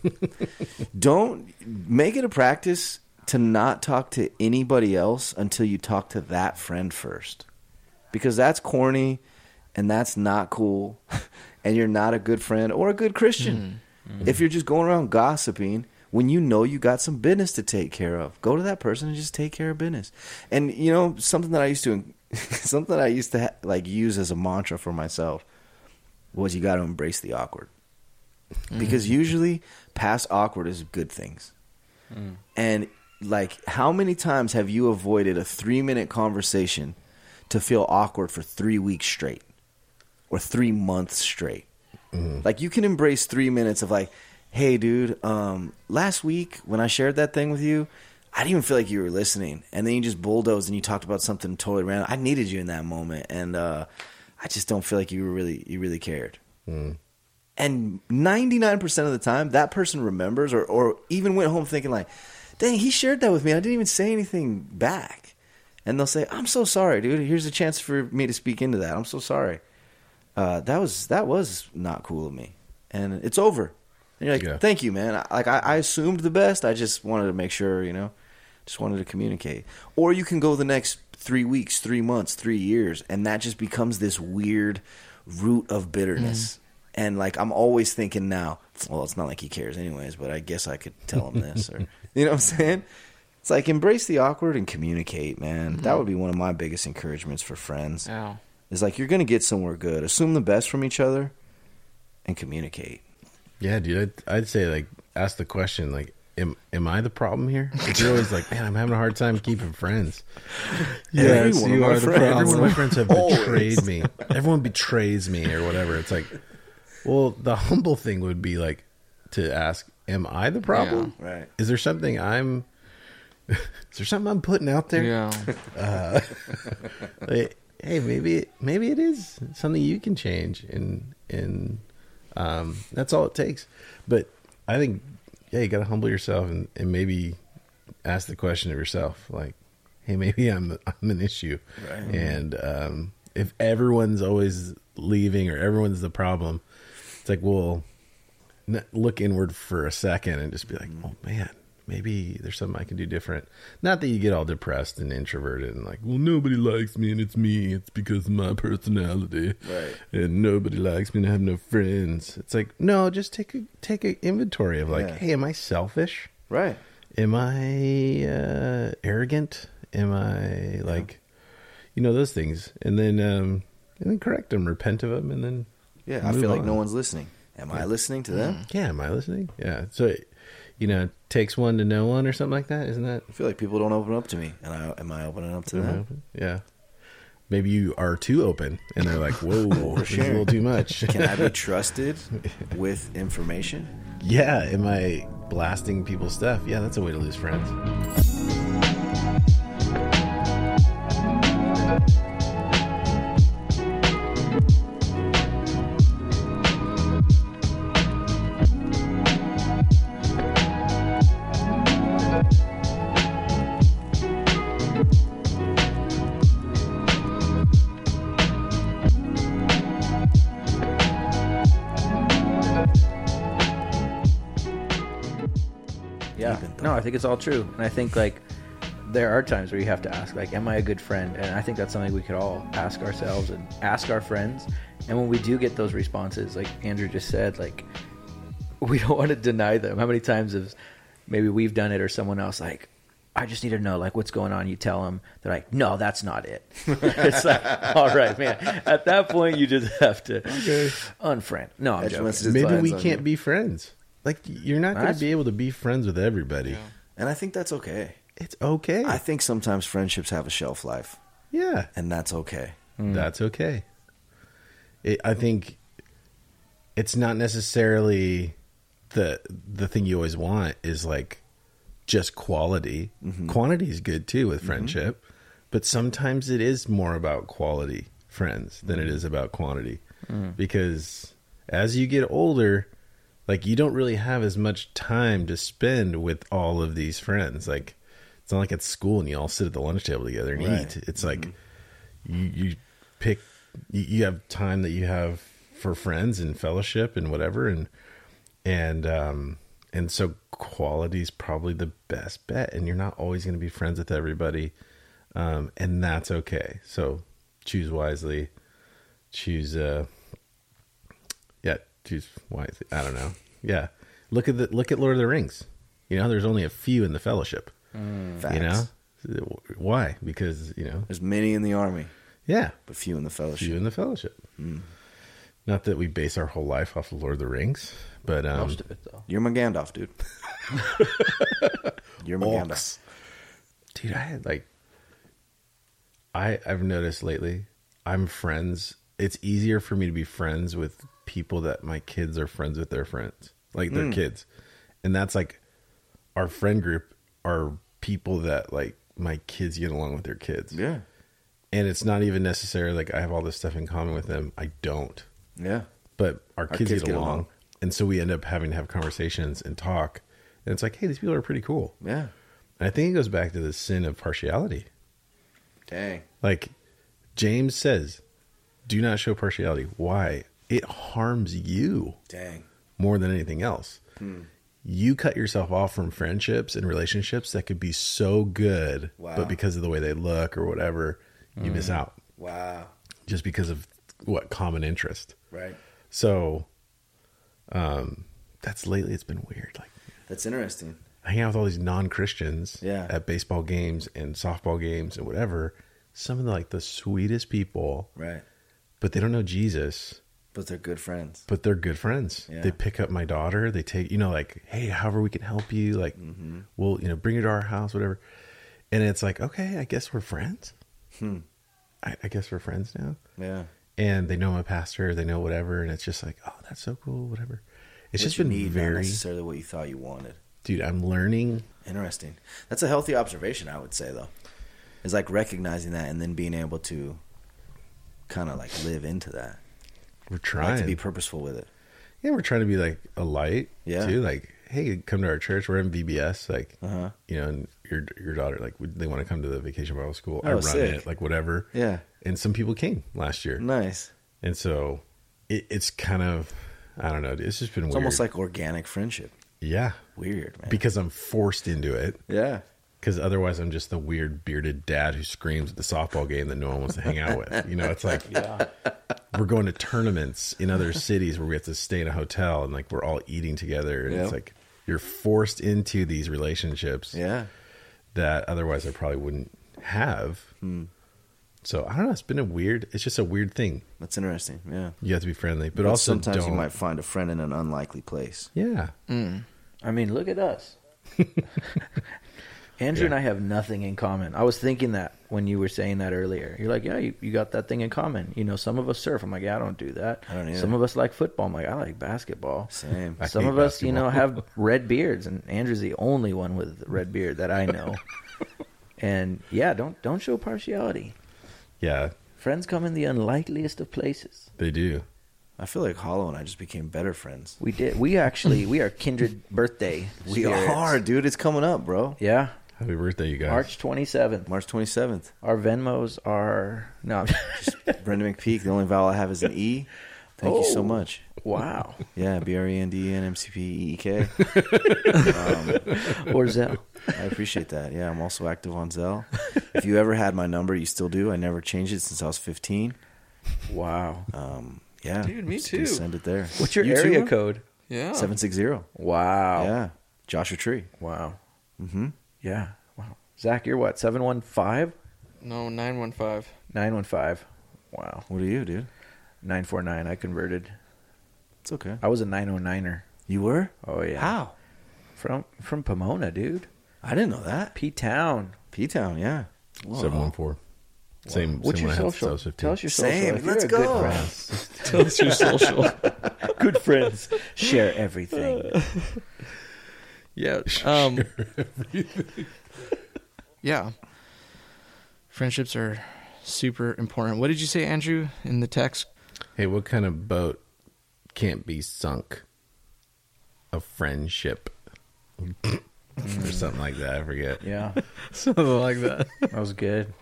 S2: don't make it a practice to not talk to anybody else until you talk to that friend first because that's corny and that's not cool and you're not a good friend or a good christian. Mm-hmm. Mm-hmm. If you're just going around gossiping when you know you got some business to take care of go to that person and just take care of business. And you know something that i used to something i used to ha- like use as a mantra for myself was you got to embrace the awkward. Mm-hmm. Because usually past awkward is good things. Mm. And like how many times have you avoided a three minute conversation to feel awkward for three weeks straight or three months straight. Like you can embrace three minutes of like hey dude um last week when i shared that thing with you i didn't even feel like you were listening. And then you just bulldozed and you talked about something totally random. I needed you in that moment. And uh i just don't feel like you were really you really cared. And 99% of the time that person remembers or, or even went home thinking like dang he shared that with me. I didn't even say anything back. And they'll say i'm so sorry dude. Here's a chance for me to speak into that. I'm so sorry uh, that was that was not cool of me. And it's over. And you're like
S1: Yeah.
S2: thank you man. I, like I, I assumed the best. I just wanted to make sure you know just wanted to communicate. Or you can go the next three weeks three months three years and that just becomes this weird root of bitterness. And like i'm always thinking now well it's not like he cares anyways but i guess i could tell him this or you know what i'm saying? It's like embrace the awkward and communicate man. That would be one of my biggest encouragements for friends.
S3: Yeah.
S2: Is like you're gonna get somewhere good assume the best from each other and communicate
S1: Yeah, dude, I'd, I'd say like ask the question like, am am I the problem here? you're always like, man, I'm having a hard time keeping friends.
S2: Every
S3: Yes,
S2: one
S3: you are the
S2: friends-
S1: Every one of my friends have betrayed me. Everyone betrays me or whatever. It's like, Well, the humble thing would be like to ask, "Am I the problem?
S2: Right.
S1: Is there something I'm? is there something I'm putting out there?
S3: Yeah.
S1: Uh, like, hey, maybe maybe it is something you can change, and and um, that's all it takes. But I think, yeah, you got to humble yourself and, and maybe ask the question of yourself, like, hey, maybe I'm I'm an issue,
S2: Right.
S1: and um, if everyone's always leaving or everyone's the problem, it's like, well, look inward for a second and just be like, oh man, maybe there's something I can do different. Not that you get all depressed and introverted and like, well, nobody likes me and it's me. It's because of my personality,
S2: Right.
S1: And nobody likes me and I have no friends. It's like, no, just take a take an inventory of like,
S2: Yeah.
S1: hey, am I selfish?
S2: Right.
S1: Am I uh, arrogant? Am I like, you know, those things, and then um, and then correct them, repent of them, and then
S2: Yeah, I feel like no one's listening. Am I listening to them?
S1: Yeah, am I listening? Yeah. So, you know, takes one to know one or something like that, isn't that?
S2: I feel like people don't open up to me, and I am I opening up to them?
S1: Yeah. Maybe you are too open, and they're like, "Whoa, this is a little too much."
S2: Can I be trusted with information?
S1: yeah. Am I blasting people's stuff? Yeah, that's a way to lose friends.
S4: I think it's all true. And I think like there are times where you have to ask like am I a good friend? And I think that's something we could all ask ourselves and ask our friends. And when we do get those responses, like Andrew just said, like we don't want to deny them. How many times have maybe we've done it or someone else like I just need to know like what's going on. You tell them they're like, no, that's not it. it's like, all right, man. At that point, you just have to unfriend. No, I'm
S2: Edge
S4: joking.
S1: Maybe we can't
S2: you.
S1: be friends. Like you're not going to be able to be friends with everybody.
S2: And I think that's okay.
S1: It's okay.
S2: I think sometimes friendships have a shelf life,
S1: yeah,
S2: and that's okay. Hmm.
S1: that's okay. It, I think it's not necessarily the the thing you always want is like just quality. Mm-hmm. Quantity is good too with mm-hmm. friendship, but sometimes it is more about quality friends than it mm-hmm. is about quantity hmm. because as you get older like you don't really have as much time to spend with all of these friends. Like it's not like at school and you all sit at the lunch table together and
S2: Right.
S1: eat. It's like you you pick you, you have time that you have for friends and fellowship and whatever. And and um and so quality is probably the best bet. And you're not always going to be friends with everybody um and that's okay. So choose wisely. Choose uh yeah choose wisely i don't know yeah look at the look at lord of the rings you know there's only a few in the fellowship
S2: Facts.
S1: you know why because you know
S2: There's many in the army,
S1: yeah
S2: but few in the fellowship.
S1: few in the fellowship not that we base our whole life off of lord of the rings but um
S4: Most of it though.
S2: You're my Gandalf, dude. You're my Gandalf.
S1: Orcs. dude i had like i i've noticed lately i'm friends it's easier for me to be friends with people that my kids are friends with their friends like their hmm. kids. And that's like our friend group are people that like my kids get along with their kids.
S2: Yeah,
S1: and it's not even necessarily like i have all this stuff in common with them. I don't.
S2: Yeah.
S1: but our kids,
S2: kids
S1: get,
S2: get
S1: along,
S2: along.
S1: and so we end up having to have conversations and talk. And it's like hey these people are pretty cool.
S2: Yeah.
S1: and i think it goes back to the sin of partiality.
S2: Dang.
S1: like james says do not show partiality. Why it harms you
S2: Dang.
S1: more than anything else
S2: Hmm.
S1: you cut yourself off from friendships and relationships that could be so good
S2: Wow.
S1: but because of the way they look or whatever you miss out
S2: Wow.
S1: just because of what common interest
S2: Right.
S1: So, um, that's lately it's been weird. Like
S2: That's interesting.
S1: I hang out with all these non-Christians
S2: Yeah.
S1: at baseball games and softball games and whatever. Some of the like the sweetest people,
S2: Right.
S1: but they don't know Jesus,
S2: But they're good friends.
S1: but they're good friends.
S2: Yeah.
S1: They pick up my daughter. They take, you know, like, hey, however we can help you, like,
S2: Mm-hmm.
S1: we'll, you know, bring her to our house, whatever. And it's like, okay, I guess we're friends.
S2: Hmm.
S1: I, I guess we're friends now.
S2: Yeah.
S1: and they know my pastor, they know whatever, and it's just like, oh, that's so cool, whatever. It's
S2: What
S1: just been
S2: need, not
S1: very,
S2: necessarily what you thought you wanted.
S1: dude. I'm learning.
S2: Interesting. That's a healthy observation, I would say, though. Is like recognizing that and then being able to kind of like live into that.
S1: We're
S2: Like
S1: trying.
S2: to be purposeful with it.
S1: yeah, we're trying to be like a light.
S2: Yeah.
S1: Too like, hey, come to our church. We're in VBS. Like,
S2: Uh huh.
S1: you know, and your your daughter like they want to come to the vacation Bible school. I
S2: Oh,
S1: run
S2: sick.
S1: it, like whatever.
S2: Yeah.
S1: And some people came last year,
S2: Nice.
S1: and so it, it's kind of, I don't know. It's just been
S2: It's
S1: weird.
S2: almost like organic friendship.
S1: yeah,
S2: Weird, man.
S1: because I'm forced into it.
S2: yeah.
S1: Because otherwise, I'm just the weird bearded dad who screams at the softball game that no one wants to hang out with. You know, it's like we're going to tournaments in other cities where we have to stay in a hotel and like we're all eating together, and
S2: Yep.
S1: it's like you're forced into these relationships
S2: Yeah.
S1: that otherwise I probably wouldn't have.
S2: Hmm.
S1: So I don't know. It's been a weird. It's just a weird thing.
S2: That's interesting. Yeah.
S1: You have to be friendly, but,
S2: But
S1: also
S2: sometimes
S1: don't.
S2: you might find a friend in an unlikely place.
S1: yeah,
S4: I mean, look at us. Andrew and I have nothing in common. I was thinking that when you were saying that earlier. You're like, yeah, you, you got that thing in common. You know, some of us surf. I'm like, yeah, I don't do that.
S2: I don't either.
S4: Some of us like football. I'm like, I like basketball.
S2: Same.
S1: I
S4: Some of us, you know, have red beards, and Andrew's the only one with a red beard that I know. and yeah, don't don't show partiality.
S1: yeah,
S4: Friends come in the unlikeliest of places.
S1: they do.
S2: I feel like Hollow and I just became better friends.
S4: We did. We actually we are kindred birthday.
S2: We
S4: spirits.
S2: are, dude. It's coming up, bro.
S4: Yeah,
S1: Happy birthday, you guys!
S4: March twenty seventh.
S2: March 27th.
S4: Our Venmos are no.
S2: Just Brenden McPeek. The only vowel I have is an E. Thank you so
S4: Oh.
S2: much.
S4: wow.
S2: Yeah, B R E N D E N M C P E E K.
S4: Or Zelle.
S2: I appreciate that. Yeah, I'm also active on Zelle. If you ever had my number, you still do. I never changed it since I was 15.
S4: Wow.
S2: Um, yeah,
S3: Dude, me too.
S2: Send it there.
S4: What's your
S2: You
S4: area
S2: huh?
S4: code?
S3: Yeah.
S2: Seven six zero.
S4: Wow.
S2: Yeah, Joshua Tree.
S4: Wow.
S2: Mm-hmm.
S4: Yeah. Wow. Zach, you're what? Seven one five
S3: No, 915.
S4: nine one five. Wow.
S2: What are you, dude?
S4: Nine four nine. I converted.
S2: It's okay.
S4: I was a nine oh niner.
S2: You were?
S4: Oh yeah.
S2: How?
S4: From from Pomona, dude.
S2: I didn't know that.
S4: P Town.
S2: P Town, yeah.
S1: Seven one four. Same.
S4: What's
S1: same
S4: your
S1: one I had since I
S4: social?
S1: was 15.
S4: Tell us your social.
S2: Same.
S4: If
S2: Let's go.
S3: Tell us your social.
S4: Good friends. Share everything.
S3: yeah. Um, yeah. Friendships are super important. What did you say, Andrew, in the text?
S1: Hey, what kind of boat can't be sunk? A friendship. or something like that. I forget.
S4: Yeah.
S3: Something like that.
S4: That was good.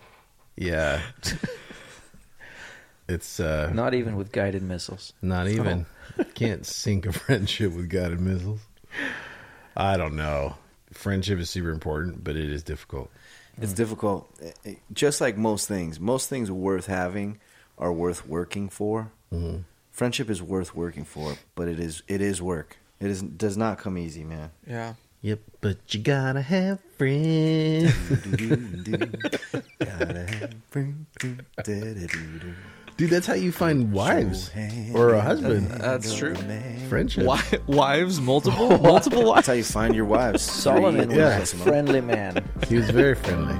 S1: Yeah. it's uh
S4: Not even with guided missiles.
S1: not even can't sink a friendship with guided missiles. I don't know. Friendship is super important, but it is difficult.
S2: It's difficult. Eh, eh, Just like most things, most things worth having are worth working for.
S1: Mhm.
S2: Friendship is worth working for, but it is it is work. It is does not come easy, man.
S3: Yeah.
S1: Yep, but you gotta have friends.
S2: Gotta have friends. Da-da-doo-doo.
S1: Dude, that's how you find wives or a husband.
S3: That's true.
S2: a.
S1: Friendship.
S3: Wi- wives, multiple, multiple wives.
S2: That's how you find your wives.
S4: Solomon
S2: Three,
S4: was
S1: Yeah.
S4: a friendly man.
S1: He was very friendly.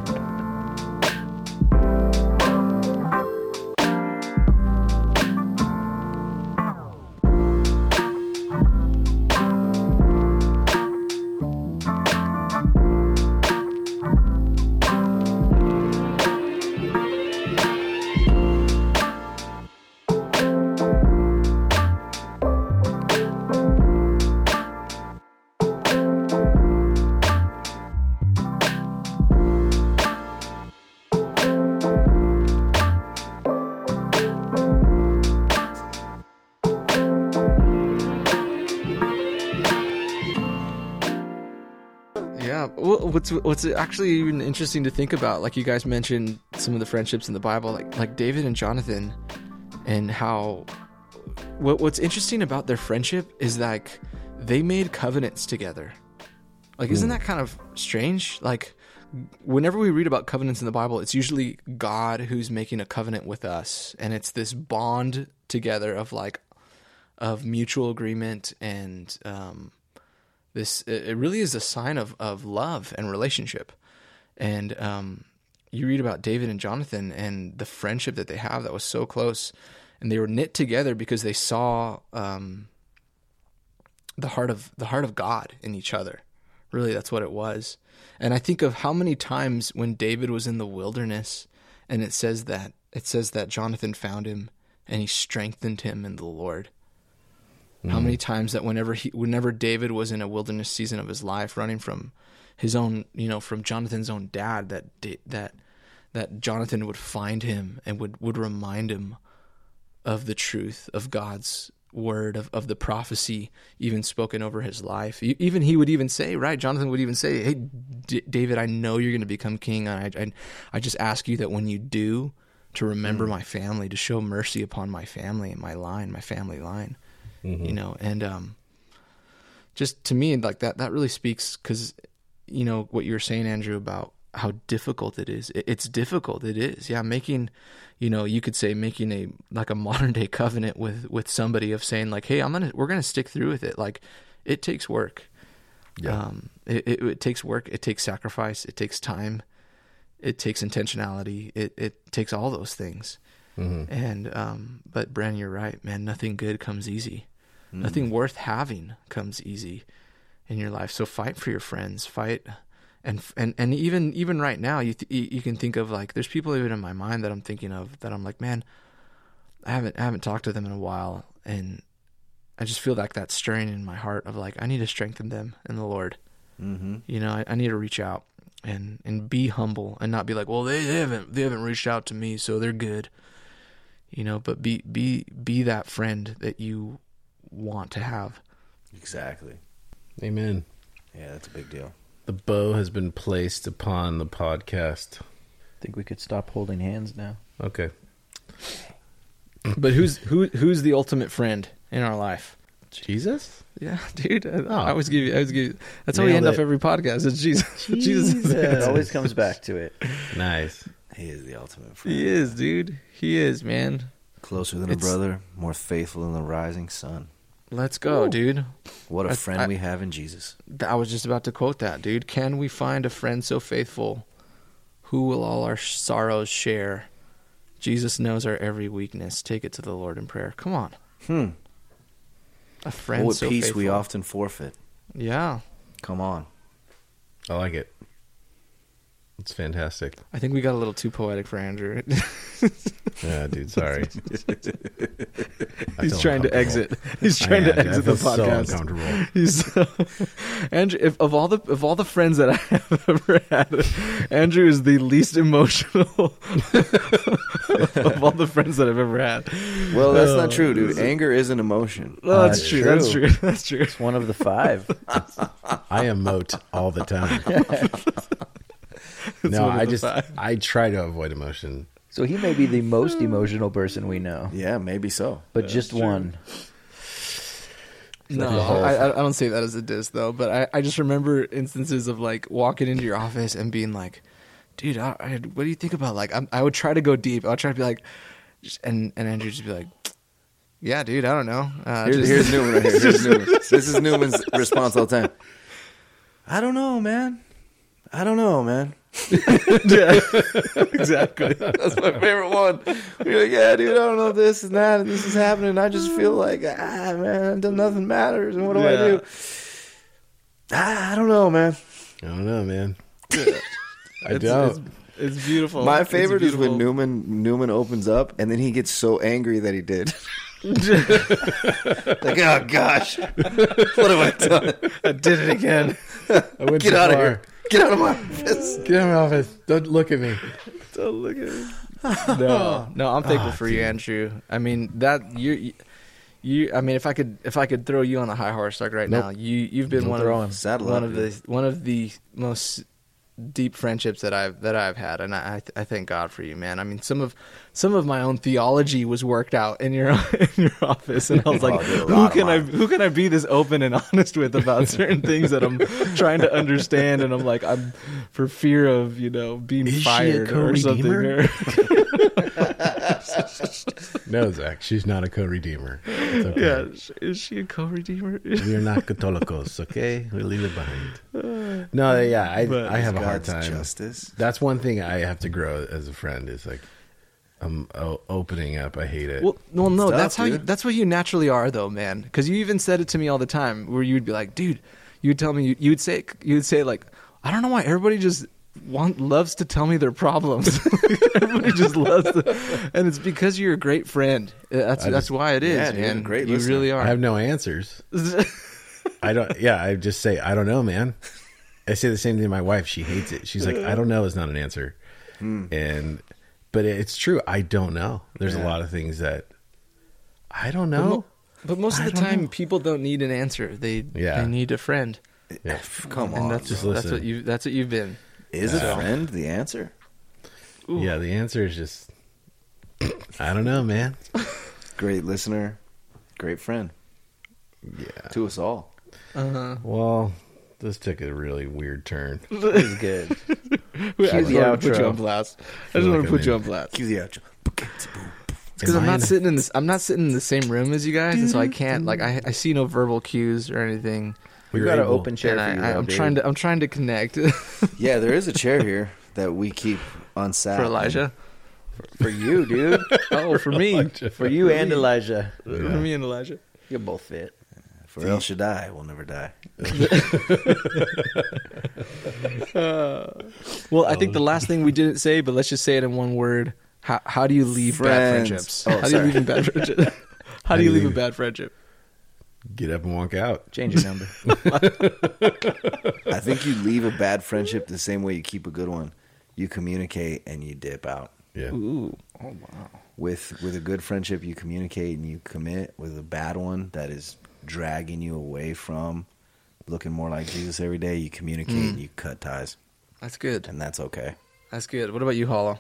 S3: What's actually even interesting to think about? Like you guys mentioned some of the friendships in the Bible, like like David and Jonathan, and how what what's interesting about their friendship is like they made covenants together. Like, isn't that kind of strange? Like, whenever we read about covenants in the Bible, it's usually God who's making a covenant with us, and it's this bond together of like of mutual agreement and um, this it really is a sign of of love and relationship and um you read about david and jonathan and the friendship that they have that was so close and they were knit together because they saw um, the heart of the heart of God in each other. Really, that's what it was. And I think of how many times when David was in the wilderness, and it says that it says that Jonathan found him and he strengthened him in the Lord. How many mm-hmm. times that whenever he, whenever David was in a wilderness season of his life, running from his own, you know, from Jonathan's own dad, that that that Jonathan would find him and would would remind him of the truth of God's word of, of the prophecy even spoken over his life. Even he would even say, right? Jonathan would even say, "Hey, D- David, I know you're going to become king. I, I I just ask you that when you do, to remember mm. my family, to show mercy upon my family and my line, my family line." You know, and um, just to me, like that, that really speaks because you know what you were saying, Andrew, about how difficult it is. It, it's difficult. It is. Yeah, making, you know, you could say making a like a modern day covenant with with somebody of saying like, hey, I'm gonna we're gonna stick through with it. Like, it takes work.
S1: Yeah.
S3: Um, it, it, it takes work. It takes sacrifice. It takes time. It takes intentionality. It it takes all those things. And um, but Brandon, you're right, man. Nothing good comes easy. Nothing worth having comes easy in your life. So fight for your friends. Fight, and and and even even right now, you th- you you can think of like there's people even in my mind that I'm thinking of that I'm like, man, I haven't I haven't talked to them in a while, and I just feel like that stirring in my heart of like I need to strengthen them in the Lord.
S2: Mm-hmm.
S3: You know, I, I need to reach out and and be humble and not be like, well, they, they haven't they haven't reached out to me, so they're good. You know, but be be be that friend that you want to have.
S2: Exactly.
S1: Amen.
S2: Yeah, that's a big deal.
S1: The bow has been placed upon the podcast.
S4: I think we could stop holding hands now.
S1: Okay.
S3: But who's who who's the ultimate friend in our life?
S1: Jesus?
S3: Yeah, dude. I,
S1: Oh.
S3: I always give you. I always give you. That's how we end
S1: it.
S3: up every podcast. It's Jesus. Jesus. is the
S4: It always comes back to it.
S1: Nice.
S2: He is the ultimate friend.
S3: He is, dude. He is, man.
S2: Closer than a brother, more faithful than the rising sun.
S3: Let's go, dude.
S2: What a
S3: I-
S2: friend
S3: I-
S2: we have in Jesus.
S3: I was just about to quote that, dude. Can we find a friend so faithful who will all our sorrows share? Jesus knows our every weakness. Take it to the Lord in prayer. Come on.
S2: Hmm.
S3: A friend
S2: what
S3: so
S2: peace
S3: faithful.
S2: we often forfeit.
S3: Yeah.
S2: Come on.
S1: I like it. It's fantastic.
S3: I think we got a little too poetic for Andrew.
S1: Yeah, dude, sorry.
S3: He's trying to exit. He's trying
S1: am,
S3: to exit the
S1: feel so
S3: podcast.
S1: uncomfortable.
S3: He's so, Andrew. If, of all the of all the friends that I have ever had, Andrew is the least emotional of all the friends that I've ever had.
S2: Well, that's
S3: Oh,
S2: not true, dude. Uh, Anger is an emotion.
S3: Oh, that's,
S4: That's
S3: true. That's
S4: true.
S3: true. That's true.
S4: It's one of the five.
S1: I emote all the time. no, I just
S3: five.
S1: I try to avoid emotion.
S4: So he may be the most emotional person we know,
S2: Yeah, maybe so.
S4: but just one.
S3: No, I, I I don't say that as a diss though, but I, I just remember instances of like walking into your office and being like, "Dude, I, I, what do you think about like?" I'm, I would try to go deep. I would try to be like, just, and and Andrew would just be like, "Yeah, dude, I don't know." Uh,
S2: Here's,
S3: just-
S2: here's Newman right here. Here's Newman. This is Newman's response all the time. I don't know, man. I don't know, man.
S3: yeah, exactly.
S2: That's my favorite one. You're like, yeah, dude, I don't know this and that, and this is happening. I just feel like, ah, man, nothing matters. And what do I do? Ah, I don't know, man.
S1: I don't know, man. I
S3: It's,
S1: don't.
S3: it's, it's beautiful.
S2: My
S3: It's
S2: favorite is when. Newman Newman opens up and then he gets so angry that he did. like, oh gosh, what have I done?
S3: I did it again.
S1: I went
S2: Get
S1: too
S2: out of
S1: far.
S2: here! Get out of my office!
S1: Get out of my office. Don't look at me.
S3: Don't look at me. no, no, I'm thankful
S1: Ah,
S3: for you, Andrew. I mean that you, you. I mean, if I could, if I could throw you on the high horse like right
S1: Nope.
S3: now, you you've been
S4: Don't
S3: one of
S4: him.
S3: One of the one of the most deep friendships that I've that I've had, and I I thank God for you, man. I mean, some of some of my own theology was worked out in your in your office, and I was like,
S2: Oh,
S3: who can I who can I be this open and honest with about certain things that I'm trying to understand, and I'm like, I'm for fear of you know being
S1: Is
S3: fired or something. or-
S1: No, Zach, she's not a co-redeemer. Okay.
S3: yeah, is she a co-redeemer?
S1: We are not Catholicos, okay? We leave it behind. Uh, no, yeah, I,
S3: But
S1: I have a hard time.
S2: Justice.
S1: That's one thing I have to grow as a friend is like I'm opening up. I hate it.
S3: Well, well, no,
S2: tough,
S3: that's how you, that's what you naturally are, though, man. Because you even said it to me all the time, where you would be like, "Dude," you would tell me, you, you would say, you would say like, "I don't know why everybody just want loves to tell me their problems. everybody just loves to, and it's because you're a great friend. Uh, That's
S1: I
S3: that's
S1: just-
S3: why it is,
S2: Yeah,
S3: man.
S2: great
S3: you
S2: listener.
S3: really are.
S1: I have no answers. I don't. Yeah, I just say I don't know, man. I say the same thing to my wife. She hates it. She's like, I don't know is not an answer, and but it's true. I don't know. There's a lot of things that I don't
S3: But,
S1: know.
S3: mo- but most of
S1: I
S3: the time,
S1: know.
S3: people don't need an answer. They
S1: Yeah.
S3: they need a friend,
S1: Yeah.
S2: Come
S3: and
S2: on.
S3: that's
S1: just
S3: that's what you that's what you've been.
S2: Is a friend the answer?
S1: Yeah, the answer is just I don't know, man.
S2: Great listener, great friend
S1: Yeah.
S2: to us all.
S3: Uh-huh.
S1: Well, this took a really weird turn.
S4: This is good.
S3: I
S4: Cue
S3: just
S4: the
S3: want to put you on blast. I
S1: Feel
S3: just want to put
S1: I'm
S3: you
S1: in-
S3: on blast.
S2: Cue the outro.
S3: because
S1: Am
S3: I'm
S1: I
S3: not
S1: in-
S3: sitting in this. I'm not sitting in the same room as you guys, and so I can't like I, I see no verbal cues or anything.
S4: We've
S1: were
S4: got an open chair
S3: And I,
S4: you.
S3: I, I'm
S4: dude.
S3: trying to I'm trying to connect
S2: Yeah, there is a chair here that we keep on sat for
S3: Elijah.
S4: for you, dude.
S3: Oh, for me,
S4: for you and Elijah.
S3: for me and Elijah.
S4: You'll both fit.
S2: For El Shaddai will never die.
S3: Well, I think oh. the last thing we didn't say, but let's just say it in one word. How how do you leave bad friendships?
S2: Oh,
S3: how do you leave a bad friendship? How do you leave a bad friendship?
S1: Get up and walk out.
S4: Change your number.
S2: I think you leave a bad friendship the same way you keep a good one. You communicate and you dip out.
S1: Yeah.
S3: Ooh,
S4: oh wow.
S2: With with a good friendship, you communicate and you commit. With a bad one that is dragging you away from looking more like Jesus every day, you communicate
S3: Mm.
S2: and you cut ties,
S3: that's good.
S2: and that's okay.
S3: That's good. What about you, Hollow?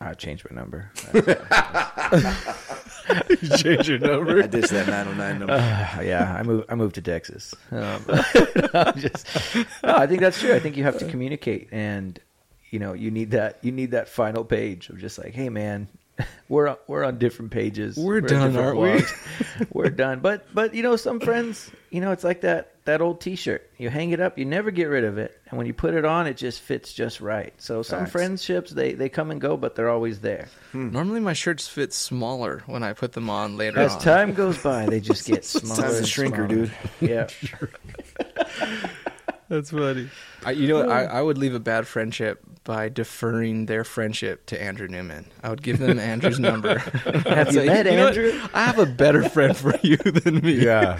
S4: I changed my number.
S3: Change your number.
S2: I ditched that 909 number.
S4: Uh, yeah, I moved. I moved to Texas. Um, I'm just, no, I think that's true. I think you have to communicate, and you know, you need that. You need that final page of just like, hey, man, we're on- we're on different pages.
S3: We're
S4: in
S3: done, aren't we?
S4: blogs. we're done. But but you know, some friends, you know, it's like that that old T-shirt. You hang it up, you never get rid of it, and when you put it on, it just fits just right. So some
S2: Facts.
S4: friendships they they come and go, but they're always there. Hmm.
S3: Normally, my shirts fit smaller when I put them on later
S4: As
S3: on.
S4: time goes by, they just get smaller.
S2: Time's a shrinker,
S4: smaller.
S2: dude.
S4: Yeah.
S3: That's funny. I, you know, what? I, oh. I would leave a bad friendship by deferring their friendship to Andrew Newman. I would give them Andrew's number.
S4: Have you
S3: say,
S4: met
S3: "You know what?
S4: Andrew?"
S3: I have a better friend for you than me.
S1: Yeah.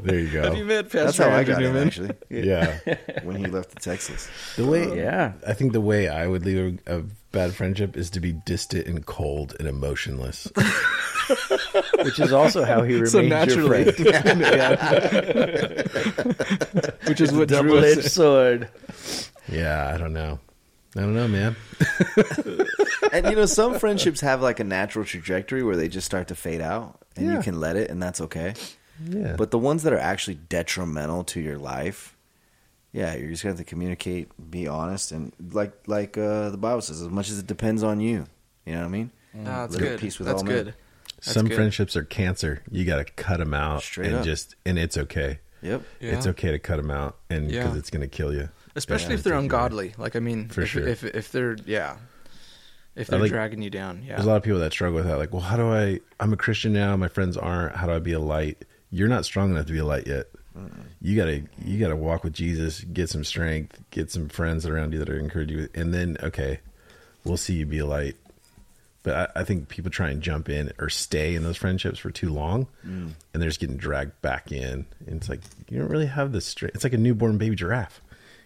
S1: There you go.
S3: Have you
S1: go.
S3: met Pastor
S2: That's how I
S3: Andrew
S2: got him,
S3: Newman?
S2: actually,
S1: Yeah.
S2: when he left to Texas.
S1: The way oh.
S4: Yeah.
S1: I think the way I would leave a, a bad friendship is to be distant and cold and emotionless.
S4: Which is also how he remains
S3: So
S4: your
S3: naturally,
S4: friend.
S3: which is what Drew
S4: Double edged sword.
S1: yeah, I don't know. I don't know, man.
S2: And you know, some friendships have like a natural trajectory where they just start to fade out, and
S1: Yeah.
S2: you can let it, and that's okay.
S1: Yeah.
S2: But the ones that are actually detrimental to your life, yeah, you're just going to have to communicate, be honest, and like like uh, the Bible says, as much as it depends on you. You know what I mean?
S3: No, that's
S2: Live
S3: good.
S2: peace with
S3: that's
S2: all men.
S3: good. That's
S1: some
S3: good.
S1: friendships are cancer. You got to cut them out
S2: Straight
S1: and
S2: up.
S1: just and it's okay.
S2: Yep.
S3: Yeah.
S1: It's okay to cut them out and because
S3: Yeah.
S1: it's going to kill you.
S3: especially
S1: Yeah,
S3: if they're
S1: take you
S3: ungodly. Like I mean,
S1: For
S3: if,
S1: sure.
S3: if if they're yeah, if they're
S1: like-
S3: dragging you down, yeah.
S1: There's a lot of people that struggle with that. Like, well, how do I? I'm a Christian now. My friends aren't. How do I be a light? You're not strong enough to be a light yet. You gotta you gotta walk with Jesus, get some strength, get some friends around you that are encourage you, and then okay, we'll see you be a light. But I, I think people try and jump in or stay in those friendships for too long, mm. and they're just getting dragged back in. And it's like you don't really have the strength. It's like a newborn baby giraffe.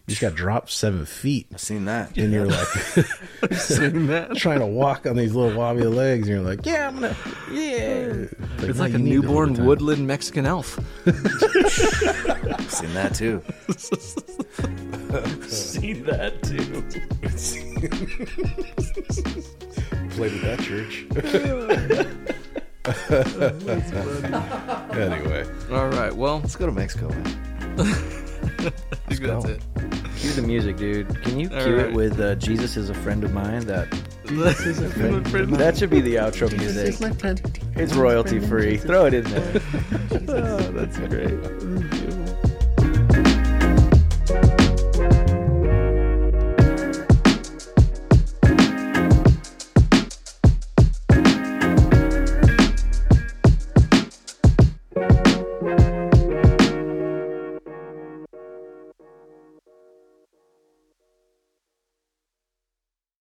S1: You just got dropped seven feet,
S2: I've seen that.
S1: and you're like
S3: Seen that?
S1: trying to walk on these little wobbly legs, and you're like, yeah, I'm gonna, yeah.
S3: It's
S1: no,
S3: like a newborn woodland Mexican elf.
S2: I've seen that too.
S4: Seen that too.
S1: Played at that church. anyway,
S3: All right, well,
S2: Let's go to Mexico, man.
S3: I think that's it.
S4: Cue the music, dude. Can you
S3: All
S4: cue
S3: right.
S4: it with uh, "Jesus is a friend of mine"? That
S3: My friend-
S4: that should be the outro music. It's royalty free. Throw it in there.
S3: Oh, that's great.